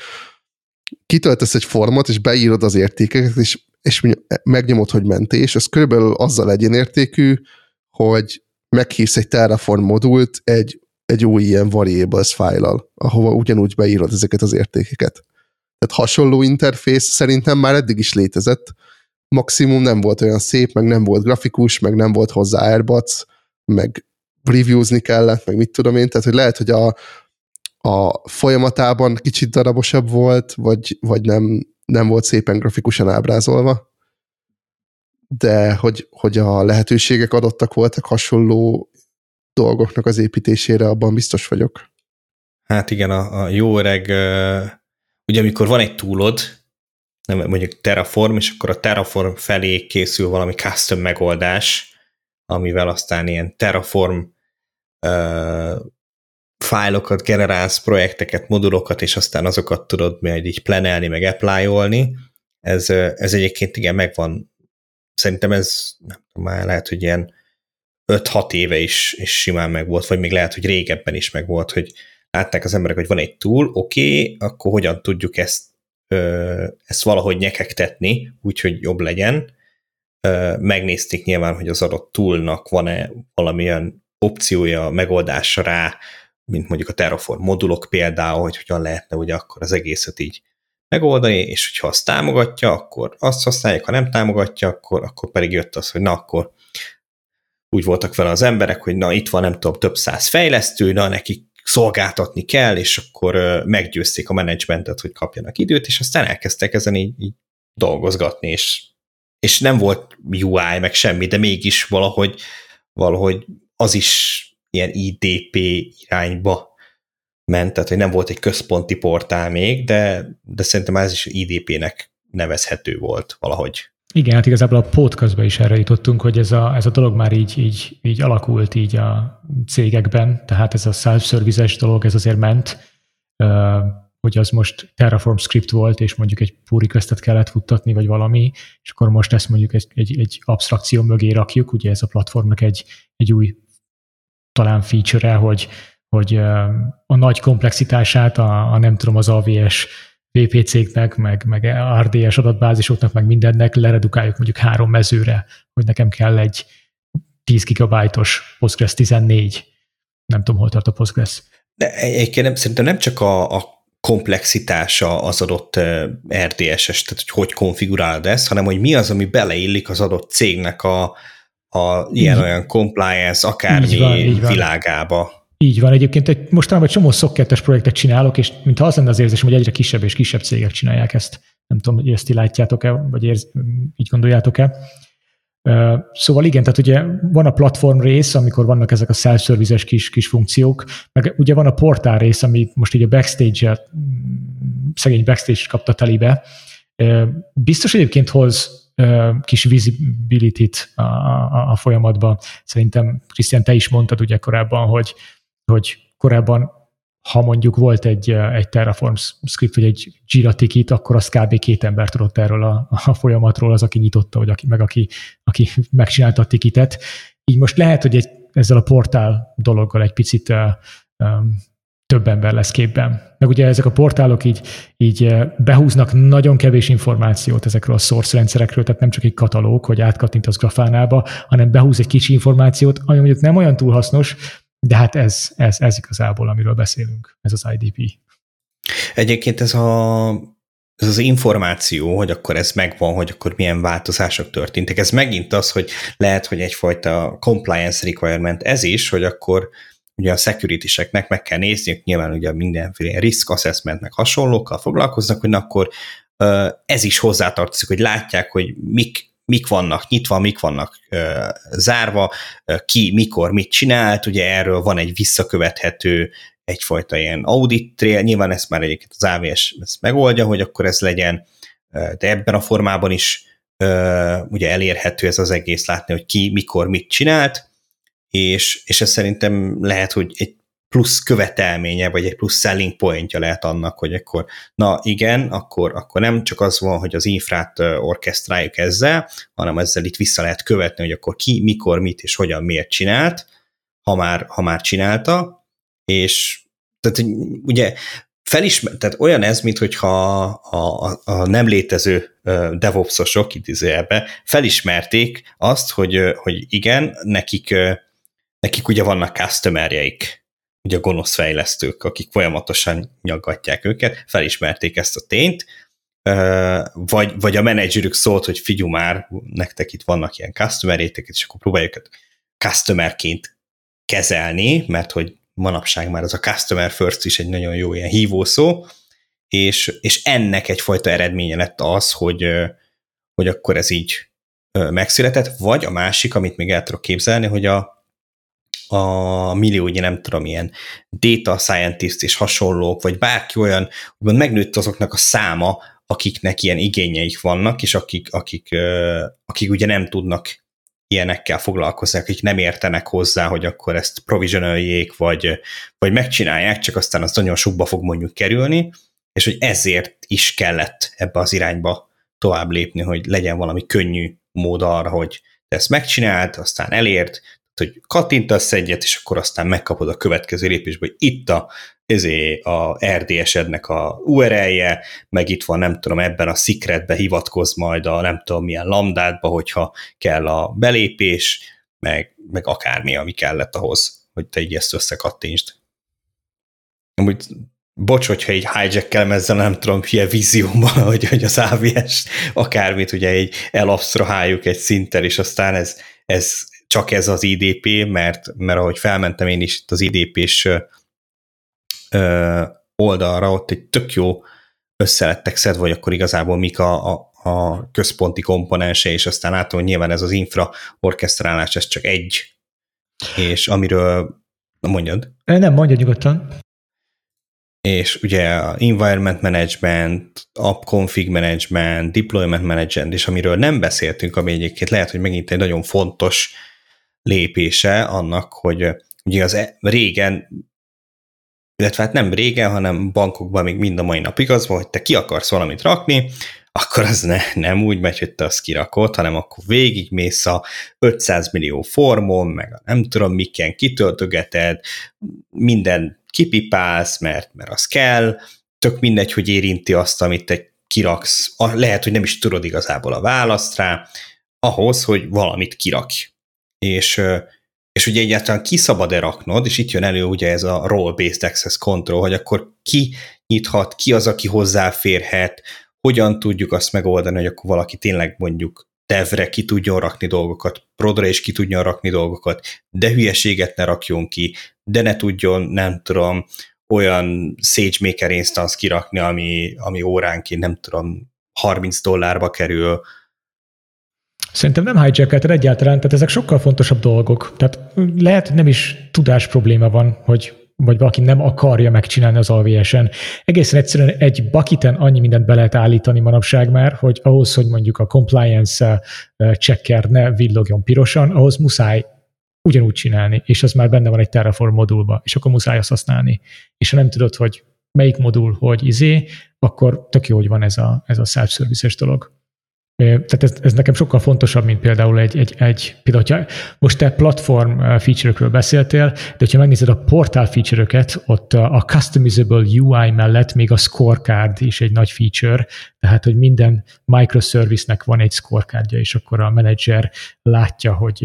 kitöltesz egy formot, és beírod az értékeket, és, és megnyomod, hogy mentés, az körülbelül azzal legyen értékű, hogy meghívsz egy Terraform modult egy, egy új ilyen variables fájlal, ahova ugyanúgy beírod ezeket az értékeket. Tehát hasonló interfész szerintem már eddig is létezett, maximum nem volt olyan szép, meg nem volt grafikus, meg nem volt hozzá airbots, meg reviewzni kellett, meg mit tudom én, tehát hogy lehet, hogy a, a folyamatában kicsit darabosabb volt, vagy, vagy nem, nem volt szépen grafikusan ábrázolva, de hogy, hogy a lehetőségek adottak voltak hasonló dolgoknak az építésére, abban biztos vagyok. Hát igen, a, a jó öreg, ugye amikor van egy túlod, nem, mondjuk Terraform, és akkor a Terraform felé készül valami custom megoldás, amivel aztán ilyen Terraform fájlokat generálsz, projekteket, modulokat, és aztán azokat tudod majd így plenelni, meg apply Ez, ez egyébként igen, megvan. Szerintem ez nem tudom, már lehet, hogy ilyen 5-6 éve is, is simán meg volt, vagy még lehet, hogy régebben is meg volt, hogy látták az emberek, hogy van egy túl, oké, okay, akkor hogyan tudjuk ezt ezt valahogy nyekegtetni, úgyhogy jobb legyen. Megnézték nyilván, hogy az adott toolnak van-e valamilyen opciója, megoldása rá, mint mondjuk a Terraform modulok például, hogy hogyan lehetne ugye akkor az egészet így megoldani, és hogyha azt támogatja, akkor azt használják, ha nem támogatja, akkor, akkor pedig jött az, hogy na akkor úgy voltak vele az emberek, hogy na itt van nem tudom több száz fejlesztő, na nekik szolgáltatni kell, és akkor meggyőzték a menedzsmentet, hogy kapjanak időt, és aztán elkezdtek ezen így, így dolgozgatni, és, és nem volt UI, meg semmi, de mégis valahogy, valahogy az is ilyen IDP irányba ment, tehát hogy nem volt egy központi portál még, de, de szerintem ez is IDP-nek nevezhető volt valahogy. Igen, hát igazából a podcastban is erre jutottunk, hogy ez a, ez a dolog már így, így, így alakult így a cégekben, tehát ez a self-services dolog, ez azért ment, hogy az most Terraform script volt, és mondjuk egy pull requestet kellett futtatni, vagy valami, és akkor most ezt mondjuk egy, egy, egy abstrakció mögé rakjuk, ugye ez a platformnak egy, egy új talán feature-e, hogy, hogy a nagy komplexitását a, a nem tudom, az AVS VPC-knek, meg, meg RDS adatbázisoknak, meg mindennek leredukáljuk mondjuk három mezőre, hogy nekem kell egy 10 gigabájtos Postgres 14. Nem tudom, hol tart a Postgres. De egyébként nem, szerintem nem csak a, a komplexitása az adott RDS-es, tehát hogy hogy konfigurálod ezt, hanem hogy mi az, ami beleillik az adott cégnek a, a ilyen-olyan compliance, akármi így van, így van. világába. Így van, egyébként egy, mostanában egy csomó szokkettes projektet csinálok, és mintha az lenne az érzésem, hogy egyre kisebb és kisebb cégek csinálják ezt. Nem tudom, hogy ezt ti látjátok-e, vagy érz, így gondoljátok-e. Szóval igen, tehát ugye van a platform rész, amikor vannak ezek a self-services kis, kis funkciók, meg ugye van a portál rész, ami most így a backstage szegény backstage kapta telibe. Biztos egyébként hoz kis visibility-t a, a, a folyamatban. Szerintem, Krisztián, te is mondtad ugye korábban, hogy hogy korábban ha mondjuk volt egy, egy Terraform script, vagy egy Jira ticket, akkor az kb. két ember tudott erről a, a folyamatról, az, aki nyitotta, vagy aki, meg aki, aki megcsinálta a ticketet. Így most lehet, hogy egy, ezzel a portál dologgal egy picit um, több ember lesz képben. Meg ugye ezek a portálok így, így behúznak nagyon kevés információt ezekről a source rendszerekről, tehát nem csak egy katalóg, hogy az grafánába, hanem behúz egy kicsi információt, ami mondjuk nem olyan túl hasznos, de hát ez, ez, ez igazából, amiről beszélünk, ez az IDP. Egyébként ez a ez az információ, hogy akkor ez megvan, hogy akkor milyen változások történtek. Ez megint az, hogy lehet, hogy egyfajta compliance requirement ez is, hogy akkor ugye a security meg kell nézni, nyilván ugye mindenféle risk assessment meg hasonlókkal foglalkoznak, hogy akkor ez is hozzátartozik, hogy látják, hogy mik mik vannak nyitva, mik vannak zárva, ki, mikor, mit csinált, ugye erről van egy visszakövethető egyfajta ilyen audit trail, nyilván ezt már egyébként az AVS ezt megoldja, hogy akkor ez legyen, de ebben a formában is ugye elérhető ez az egész látni, hogy ki, mikor, mit csinált, és, és ez szerintem lehet, hogy egy plusz követelménye, vagy egy plusz selling pointja lehet annak, hogy akkor, na igen, akkor, akkor nem csak az van, hogy az infrát orkesztráljuk ezzel, hanem ezzel itt vissza lehet követni, hogy akkor ki, mikor, mit és hogyan, miért csinált, ha már, ha már csinálta, és tehát ugye felismer, tehát olyan ez, mint hogyha a, a, a nem létező DevOps-osok idézőjelbe felismerték azt, hogy, hogy igen, nekik, nekik ugye vannak customerjeik, ugye a gonosz fejlesztők, akik folyamatosan nyaggatják őket, felismerték ezt a tényt, vagy, vagy a menedzserük szólt, hogy figyú már, nektek itt vannak ilyen customer és akkor próbáljuk őket customerként kezelni, mert hogy manapság már az a customer first is egy nagyon jó ilyen hívószó, és, és ennek egyfajta eredménye lett az, hogy, hogy akkor ez így megszületett, vagy a másik, amit még el tudok képzelni, hogy a, a milliónyi, nem tudom, ilyen data scientist és hasonlók, vagy bárki olyan, úgymond megnőtt azoknak a száma, akiknek ilyen igényeik vannak, és akik, akik, akik ugye nem tudnak ilyenekkel foglalkozni, akik nem értenek hozzá, hogy akkor ezt provisionaljék, vagy, vagy megcsinálják, csak aztán az nagyon sokba fog mondjuk kerülni, és hogy ezért is kellett ebbe az irányba tovább lépni, hogy legyen valami könnyű mód arra, hogy ezt megcsinált, aztán elért, hogy kattintasz egyet, és akkor aztán megkapod a következő lépésbe, hogy itt a ezé a RDS-ednek a URL-je, meg itt van, nem tudom, ebben a secretbe hivatkoz majd a nem tudom milyen lambdátba, hogyha kell a belépés, meg, meg akármi, ami kellett ahhoz, hogy te így ezt összekattintsd. Amúgy bocs, hogyha egy hijack ezzel nem tudom, hülye vízióban, hogy, hogy az AVS akármit ugye egy elabsztraháljuk egy szinten, és aztán ez, ez csak ez az IDP, mert, mert ahogy felmentem én is itt az IDP-s oldalra, ott egy tök jó összelettek szedve, vagy akkor igazából mik a, a, a központi komponense, és aztán látom, hogy nyilván ez az infra orkesztrálás, ez csak egy, és amiről, mondjad. Nem, mondja nyugodtan. És ugye a environment management, app config management, deployment management, és amiről nem beszéltünk, ami egyébként lehet, hogy megint egy nagyon fontos lépése annak, hogy ugye az e, régen illetve hát nem régen, hanem bankokban még mind a mai napig az van, hogy te ki akarsz valamit rakni, akkor az ne, nem úgy megy, hogy te azt kirakod, hanem akkor végigmész a 500 millió formon, meg a nem tudom miken kitöltögeted, minden kipipálsz, mert, mert az kell, tök mindegy, hogy érinti azt, amit te kiraksz, lehet, hogy nem is tudod igazából a választ rá, ahhoz, hogy valamit kirakj. És és ugye egyáltalán ki szabad-e raknod, és itt jön elő ugye ez a role-based access control, hogy akkor ki nyithat, ki az, aki hozzáférhet, hogyan tudjuk azt megoldani, hogy akkor valaki tényleg mondjuk devre ki tudjon rakni dolgokat, prodra is ki tudjon rakni dolgokat, de hülyeséget ne rakjon ki, de ne tudjon, nem tudom, olyan SageMaker instance kirakni, ami, ami óránként, nem tudom, 30 dollárba kerül, Szerintem nem hijackelted egyáltalán, tehát ezek sokkal fontosabb dolgok. Tehát lehet, nem is tudás probléma van, hogy vagy valaki nem akarja megcsinálni az AVS-en. Egészen egyszerűen egy bakiten annyi mindent be lehet állítani manapság már, hogy ahhoz, hogy mondjuk a compliance checker ne villogjon pirosan, ahhoz muszáj ugyanúgy csinálni, és az már benne van egy Terraform modulba, és akkor muszáj azt használni. És ha nem tudod, hogy melyik modul, hogy izé, akkor tök jó, hogy van ez a, ez a self-services dolog. Tehát ez, ez nekem sokkal fontosabb, mint például egy, egy, egy például, hogyha most te platform feature-ökről beszéltél, de hogyha megnézed a portál feature-öket, ott a customizable UI mellett még a scorecard is egy nagy feature, tehát, hogy minden microservice-nek van egy scorecardja, és akkor a menedzser látja, hogy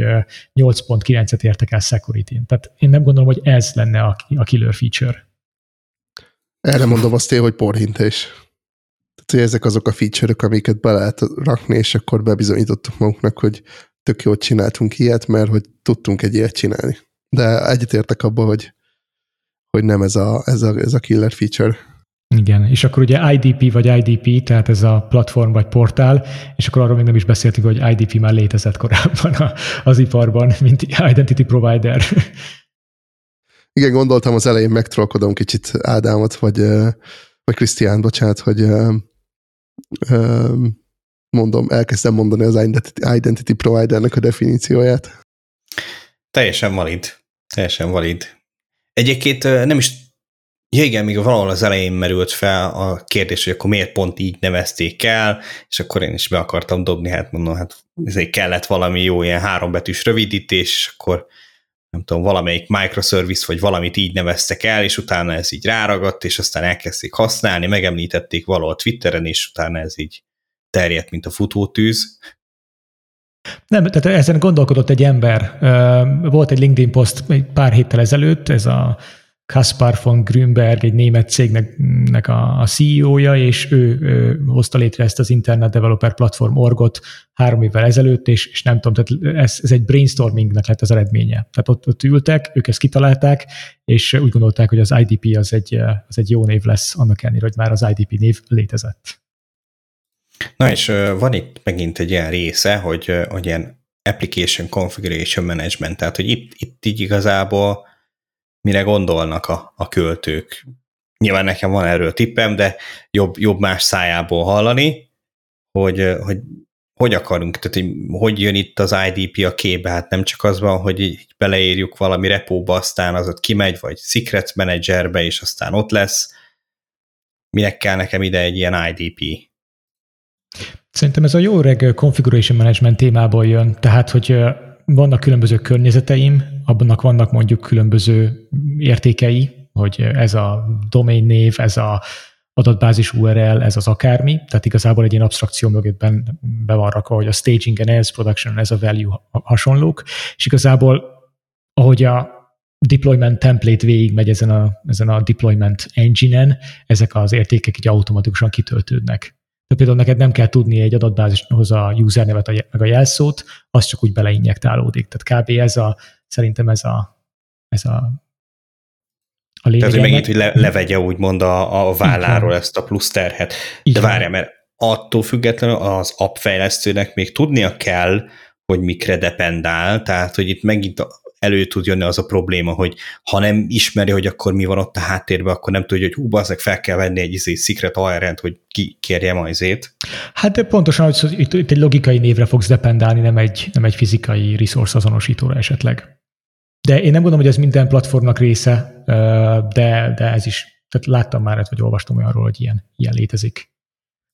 8.9-et értek el security-n. Tehát én nem gondolom, hogy ez lenne a, a killer feature. Erre mondom azt én, hogy porhintés. Hogy ezek azok a feature-ök, amiket be lehet rakni, és akkor bebizonyítottuk magunknak, hogy tök jót csináltunk ilyet, mert hogy tudtunk egy ilyet csinálni. De egyetértek abban, hogy, hogy nem ez a, ez, a, ez a killer feature. Igen, és akkor ugye IDP vagy IDP, tehát ez a platform vagy portál, és akkor arról még nem is beszéltünk, hogy IDP már létezett korábban az iparban, mint Identity Provider. Igen, gondoltam az elején megtrollkodom kicsit Ádámot, vagy, vagy Krisztián, bocsánat, hogy mondom, elkezdtem mondani az Identity Providernek a definícióját. Teljesen valid. Teljesen valid. Egyébként nem is Ja igen, még valahol az elején merült fel a kérdés, hogy akkor miért pont így nevezték el, és akkor én is be akartam dobni, hát mondom, hát ezért kellett valami jó ilyen hárombetűs rövidítés, és akkor nem tudom, valamelyik microservice, vagy valamit így neveztek el, és utána ez így ráragadt, és aztán elkezdték használni, megemlítették valahol Twitteren, és utána ez így terjedt, mint a futótűz. Nem, tehát ezen gondolkodott egy ember. Volt egy LinkedIn poszt egy pár héttel ezelőtt, ez a Kaspar von Grünberg, egy német cégnek a, CEO-ja, és ő, ő hozta létre ezt az Internet Developer Platform orgot három évvel ezelőtt, és, és nem tudom, tehát ez, ez egy brainstormingnek lett az eredménye. Tehát ott, ott ültek, ők ezt kitalálták, és úgy gondolták, hogy az IDP az egy, az egy jó név lesz, annak ellenére, hogy már az IDP név létezett. Na és van itt megint egy ilyen része, hogy, hogy ilyen application configuration management, tehát hogy itt, itt így igazából mire gondolnak a, a költők. Nyilván nekem van erről tippem, de jobb, jobb más szájából hallani, hogy, hogy hogy akarunk, tehát hogy, hogy jön itt az IDP a képbe, hát nem csak az van, hogy így beleírjuk valami repóba, aztán az ott kimegy, vagy Secret Managerbe, és aztán ott lesz. Minek kell nekem ide egy ilyen IDP? Szerintem ez a jó reg configuration management témából jön, tehát hogy vannak különböző környezeteim, abbannak vannak mondjuk különböző értékei, hogy ez a domain név, ez a adatbázis URL, ez az akármi, tehát igazából egy ilyen abstrakció mögött be van rakva, hogy a stagingen ez, production ez a value hasonlók, és igazából ahogy a deployment template végigmegy ezen a, ezen a deployment engine-en, ezek az értékek így automatikusan kitöltődnek. Tehát például neked nem kell tudni egy adatbázishoz a usernevet meg a jelszót, az csak úgy beleinjektálódik. Tehát kb. ez a, szerintem ez a, ez a a lényeg Tehát, hogy megint, hogy le, levegye úgymond a, a válláról ezt a plusz terhet. De várjál, mert attól függetlenül az appfejlesztőnek még tudnia kell, hogy mikre dependál, tehát hogy itt megint elő tud jönni az a probléma, hogy ha nem ismeri, hogy akkor mi van ott a háttérben, akkor nem tudja, hogy hú, azok fel kell venni egy izé, secret ARN-t, hogy ki kérje majzét. Hát de pontosan, hogy itt, itt egy logikai névre fogsz dependálni, nem egy, nem egy fizikai resource azonosítóra esetleg. De én nem gondolom, hogy ez minden platformnak része, de, de ez is, tehát láttam már, vagy olvastam olyanról, hogy ilyen, ilyen létezik.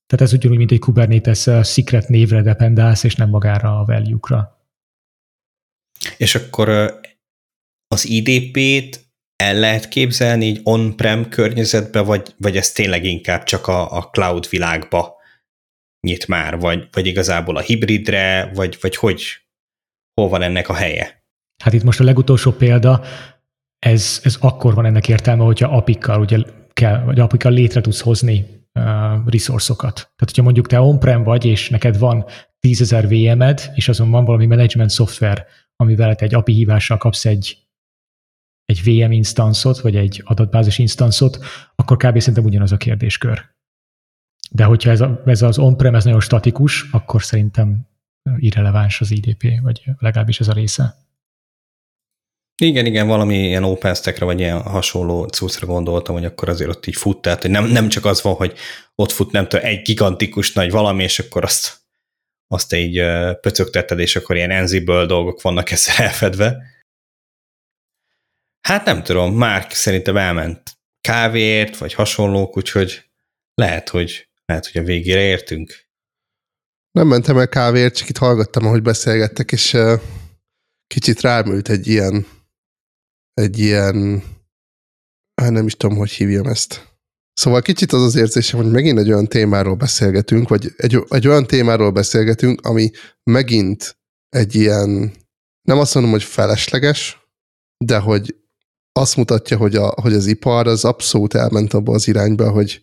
Tehát ez ugyanúgy, mint egy Kubernetes secret névre dependálsz, és nem magára a value-kra. És akkor az IDP-t el lehet képzelni így on-prem környezetbe, vagy, vagy ez tényleg inkább csak a, a cloud világba nyit már, vagy, vagy igazából a hibridre, vagy, vagy hogy, hol van ennek a helye? Hát itt most a legutolsó példa, ez, ez akkor van ennek értelme, hogyha apikkal, ugye kell, vagy apikkal létre tudsz hozni uh, resource-okat. Tehát, hogyha mondjuk te on-prem vagy, és neked van 10.000 VM-ed, és azon van valami management szoftver, amivel te egy API hívással kapsz egy, egy VM instanszot, vagy egy adatbázis instanszot, akkor kb. szerintem ugyanaz a kérdéskör. De hogyha ez, a, ez az on-prem, ez nagyon statikus, akkor szerintem irreleváns az IDP, vagy legalábbis ez a része. Igen, igen, valami ilyen OpenStack-re, vagy ilyen hasonló cuccra gondoltam, hogy akkor azért ott így fut, tehát hogy nem, nem csak az van, hogy ott fut nem tudom, egy gigantikus nagy valami, és akkor azt, azt így pöcögtetted, és akkor ilyen Ansible dolgok vannak ezzel elfedve. Hát nem tudom, már szerintem elment kávéért, vagy hasonlók, úgyhogy lehet, hogy, lehet, hogy a végére értünk. Nem mentem el kávéért, csak itt hallgattam, ahogy beszélgettek, és kicsit rámült egy ilyen egy ilyen, hát nem is tudom, hogy hívjam ezt. Szóval kicsit az az érzésem, hogy megint egy olyan témáról beszélgetünk, vagy egy, egy olyan témáról beszélgetünk, ami megint egy ilyen, nem azt mondom, hogy felesleges, de hogy azt mutatja, hogy, a, hogy az ipar az abszolút elment abba az irányba, hogy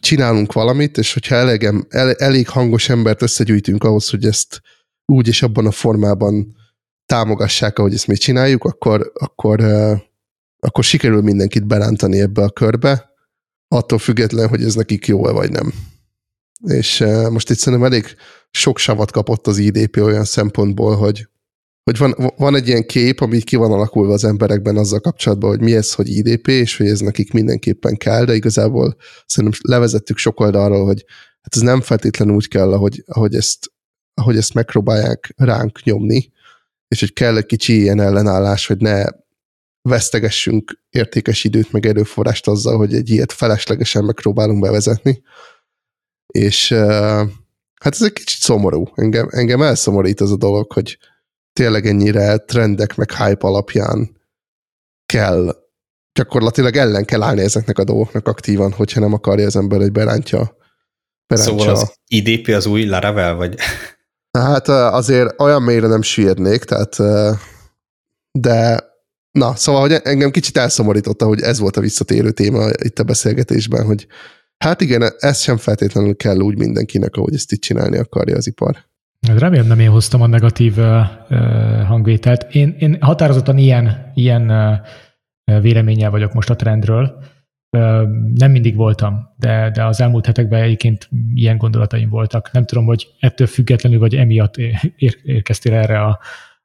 csinálunk valamit, és hogyha elegem, el, elég hangos embert összegyűjtünk ahhoz, hogy ezt úgy és abban a formában támogassák, ahogy ezt mi csináljuk, akkor, akkor, akkor sikerül mindenkit berántani ebbe a körbe, attól független, hogy ez nekik jó -e vagy nem. És most itt szerintem elég sok savat kapott az IDP olyan szempontból, hogy, hogy van, van egy ilyen kép, ami ki van alakulva az emberekben azzal kapcsolatban, hogy mi ez, hogy IDP, és hogy ez nekik mindenképpen kell, de igazából szerintem levezettük sok oldalról, hogy hát ez nem feltétlenül úgy kell, ahogy, ahogy, ezt, ahogy ezt megpróbálják ránk nyomni, és hogy kell egy kicsi ilyen ellenállás, hogy ne vesztegessünk értékes időt, meg erőforrást azzal, hogy egy ilyet feleslegesen megpróbálunk bevezetni. És hát ez egy kicsit szomorú. Engem, engem elszomorít az a dolog, hogy tényleg ennyire trendek meg hype alapján kell gyakorlatilag ellen kell állni ezeknek a dolgoknak aktívan, hogyha nem akarja az ember, hogy berántja. berántja. Szóval az IDP az új Laravel, vagy? Hát azért olyan mélyre nem süllyednék, tehát de na, szóval, hogy engem kicsit elszomorította, hogy ez volt a visszatérő téma itt a beszélgetésben, hogy hát igen, ez sem feltétlenül kell úgy mindenkinek, ahogy ezt itt csinálni akarja az ipar. Hát remélem nem én hoztam a negatív uh, hangvételt. Én, én határozottan ilyen, ilyen uh, véleménnyel vagyok most a trendről. Nem mindig voltam, de, de az elmúlt hetekben egyébként ilyen gondolataim voltak. Nem tudom, hogy ettől függetlenül, vagy emiatt ér, érkeztél erre a,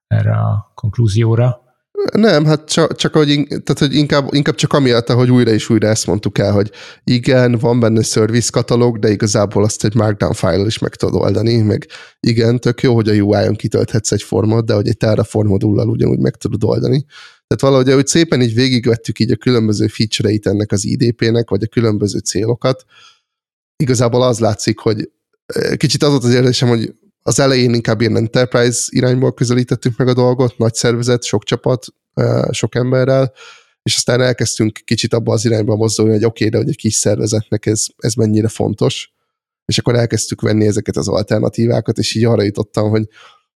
erre a konklúzióra. Nem, hát csak, csak hogy, tehát, hogy inkább, inkább csak amiatt, hogy újra és újra ezt mondtuk el, hogy igen, van benne service katalóg, de igazából azt egy markdown file is meg tudod oldani, meg igen, tök jó, hogy a UI-on kitölthetsz egy formot, de hogy egy Terraform modullal ugyanúgy meg tudod oldani. Tehát valahogy ahogy szépen így végigvettük így a különböző feature-eit ennek az IDP-nek, vagy a különböző célokat, igazából az látszik, hogy kicsit az volt az érzésem, hogy az elején inkább ilyen enterprise irányból közelítettük meg a dolgot, nagy szervezet, sok csapat, sok emberrel, és aztán elkezdtünk kicsit abba az irányba mozdulni, hogy oké, okay, de hogy egy kis szervezetnek ez, ez mennyire fontos, és akkor elkezdtük venni ezeket az alternatívákat, és így arra jutottam, hogy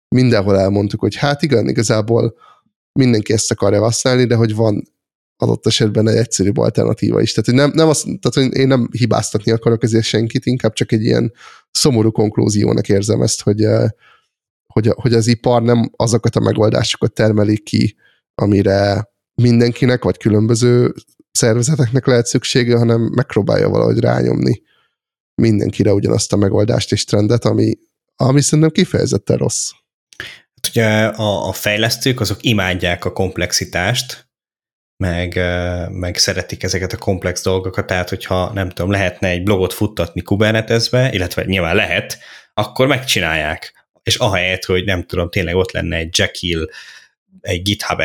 mindenhol elmondtuk, hogy hát igen, igazából mindenki ezt akarja használni, de hogy van adott esetben egy egyszerűbb alternatíva is. Tehát, hogy nem, nem azt, tehát, hogy én nem hibáztatni akarok ezért senkit, inkább csak egy ilyen szomorú konklúziónak érzem ezt, hogy, eh, hogy, hogy az ipar nem azokat a megoldásokat termelik ki, amire mindenkinek, vagy különböző szervezeteknek lehet szüksége, hanem megpróbálja valahogy rányomni mindenkire ugyanazt a megoldást és trendet, ami, ami szerintem kifejezetten rossz. Hát ugye a, a fejlesztők azok imádják a komplexitást, meg, meg szeretik ezeket a komplex dolgokat, tehát hogyha nem tudom, lehetne egy blogot futtatni Kubernetesbe, illetve nyilván lehet, akkor megcsinálják. És ahelyett, hogy nem tudom, tényleg ott lenne egy Jekyll, egy GitHub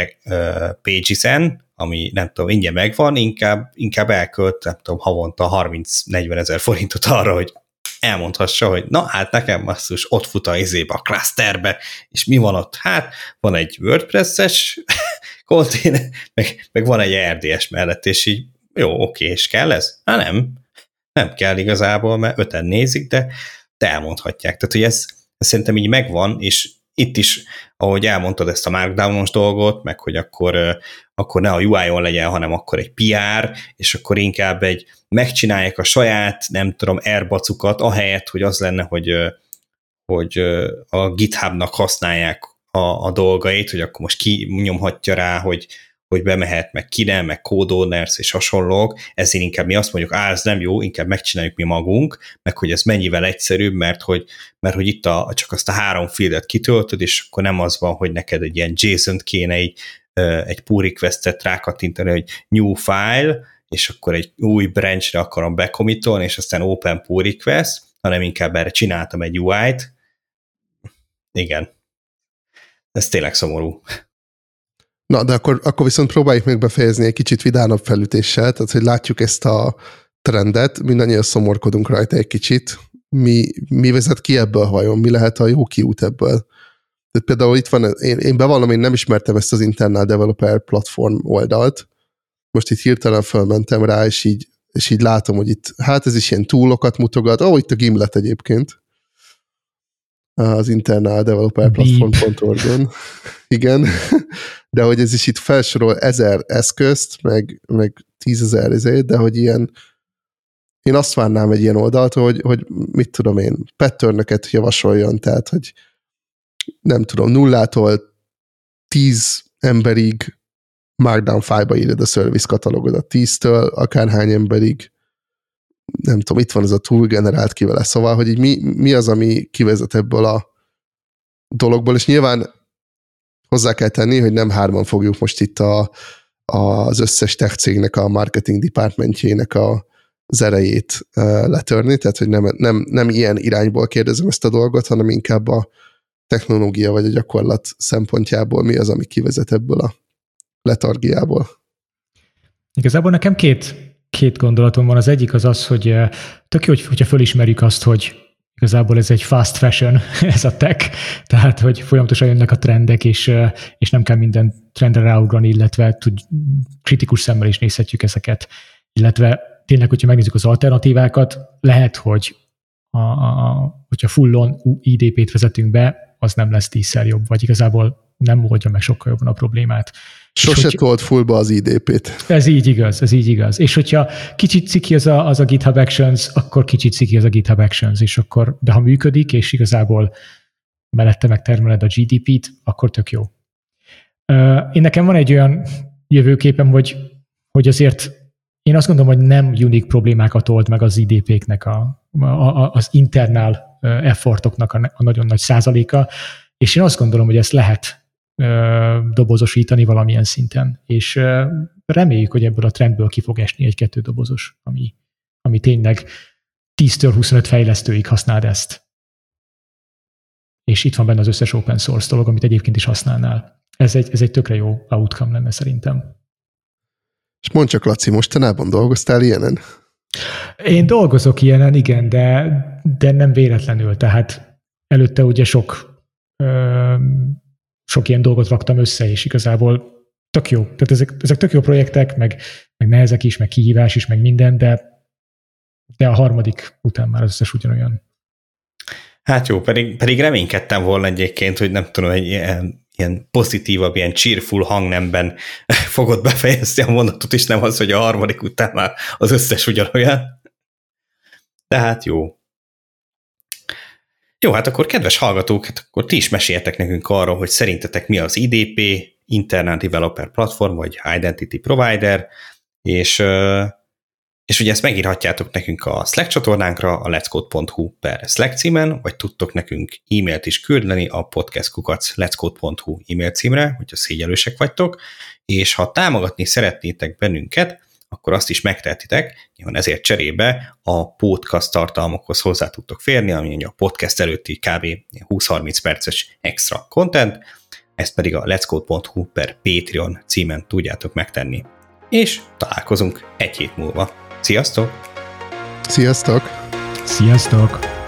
Pages-en, ami nem tudom, ingyen megvan, inkább, inkább elkölt, nem tudom, havonta 30-40 ezer forintot arra, hogy elmondhassa, hogy na hát nekem basszus, ott fut a izébe, a clusterbe, és mi van ott? Hát van egy WordPress-es konténer, meg, meg van egy RDS mellett, és így jó, oké, és kell ez? Hát nem, nem kell igazából, mert öten nézik, de, de elmondhatják. Tehát, hogy ez, ez szerintem így megvan, és itt is, ahogy elmondtad ezt a markdownos dolgot, meg hogy akkor, akkor ne a UI-on legyen, hanem akkor egy PR, és akkor inkább egy megcsinálják a saját, nem tudom, airbacukat, ahelyett, hogy az lenne, hogy, hogy a GitHubnak használják a, a dolgait, hogy akkor most ki nyomhatja rá, hogy, hogy bemehet, meg ki nem, meg kódolners és hasonlók, ezért inkább mi azt mondjuk, á, ez nem jó, inkább megcsináljuk mi magunk, meg hogy ez mennyivel egyszerűbb, mert hogy, mert hogy itt a, csak azt a három fieldet kitöltöd, és akkor nem az van, hogy neked egy ilyen JSON-t kéne egy, egy pull request-et rákattintani, hogy new file, és akkor egy új branchre akarom bekomitolni, és aztán open pull request, hanem inkább erre csináltam egy UI-t. Igen. Ez tényleg szomorú. Na, de akkor, akkor viszont próbáljuk meg befejezni egy kicsit vidánabb felütéssel, tehát hogy látjuk ezt a trendet, mindannyian szomorkodunk rajta egy kicsit. Mi, mi vezet ki ebből vajon? Mi lehet a jó kiút ebből? Tehát például itt van, én, én bevallom, én nem ismertem ezt az Internal Developer platform oldalt. Most itt hirtelen fölmentem rá, és így, és így látom, hogy itt, hát ez is ilyen túlokat mutogat. Ó, oh, itt a Gimlet egyébként az Internal Developer Platform.org-on. Igen, de hogy ez is itt felsorol ezer eszközt, meg, meg tízezer ezért, de hogy ilyen én azt várnám egy ilyen oldalt, hogy, hogy mit tudom én, patternöket javasoljon, tehát, hogy nem tudom, nullától tíz emberig Markdown file-ba írod a service katalogodat, tíztől akárhány emberig nem tudom, itt van ez a tool generált ki vele, szóval, hogy így mi, mi az, ami kivezet ebből a dologból, és nyilván hozzá kell tenni, hogy nem hárman fogjuk most itt a, az összes tech cégnek a marketing departmentjének a, az erejét uh, letörni, tehát hogy nem, nem, nem ilyen irányból kérdezem ezt a dolgot, hanem inkább a technológia vagy a gyakorlat szempontjából mi az, ami kivezet ebből a letargiából. Igazából nekem két két gondolatom van. Az egyik az az, hogy eh, tök jó, hogyha fölismerjük azt, hogy igazából ez egy fast fashion, ez a tech, tehát hogy folyamatosan jönnek a trendek, és, eh, és nem kell minden trendre ráugrani, illetve tud, kritikus szemmel is nézhetjük ezeket. Illetve tényleg, hogyha megnézzük az alternatívákat, lehet, hogy a, a, hogyha fullon IDP-t vezetünk be, az nem lesz tízszer jobb, vagy igazából nem oldja meg sokkal jobban a problémát. Sose tolt fullba az IDP-t. Ez így igaz, ez így igaz. És hogyha kicsit ciki az a, az a GitHub Actions, akkor kicsit ciki az a GitHub Actions, és akkor, de ha működik, és igazából mellette megtermeled a GDP-t, akkor tök jó. Én nekem van egy olyan jövőképem, hogy, hogy azért én azt gondolom, hogy nem unik problémákat old meg az IDP-knek a, a, az internal effortoknak a, a nagyon nagy százaléka, és én azt gondolom, hogy ezt lehet dobozosítani valamilyen szinten, és reméljük, hogy ebből a trendből ki fog esni egy-kettő dobozos, ami, ami tényleg 10-től 25 fejlesztőig használd ezt. És itt van benne az összes open source dolog, amit egyébként is használnál. Ez egy, ez egy tökre jó outcome lenne szerintem. És mondd csak, Laci, mostanában dolgoztál ilyenen? Én dolgozok ilyenen, igen, de, de nem véletlenül. Tehát előtte ugye sok sok ilyen dolgot raktam össze, és igazából tök jó. Tehát ezek, ezek tök jó projektek, meg, meg nehezek is, meg kihívás is, meg minden, de, de a harmadik után már az összes ugyanolyan. Hát jó, pedig, pedig reménykedtem volna egyébként, hogy nem tudom, egy ilyen, ilyen pozitívabb, ilyen cheerful hangnemben fogod befejezni a mondatot, és nem az, hogy a harmadik után már az összes ugyanolyan. Tehát jó. Jó, hát akkor kedves hallgatók, hát akkor ti is meséltek nekünk arról, hogy szerintetek mi az IDP, Internet Developer Platform, vagy Identity Provider, és, és ugye ezt megírhatjátok nekünk a Slack csatornánkra, a letscode.hu per Slack címen, vagy tudtok nekünk e-mailt is küldeni a podcastkukac letscode.hu e-mail címre, hogyha szégyelősek vagytok, és ha támogatni szeretnétek bennünket, akkor azt is megtehetitek, nyilván ezért cserébe a podcast tartalmakhoz hozzá tudtok férni, ami a podcast előtti kb. 20-30 perces extra content, ezt pedig a letscode.hu per Patreon címen tudjátok megtenni. És találkozunk egy hét múlva. Sziasztok! Sziasztok! Sziasztok!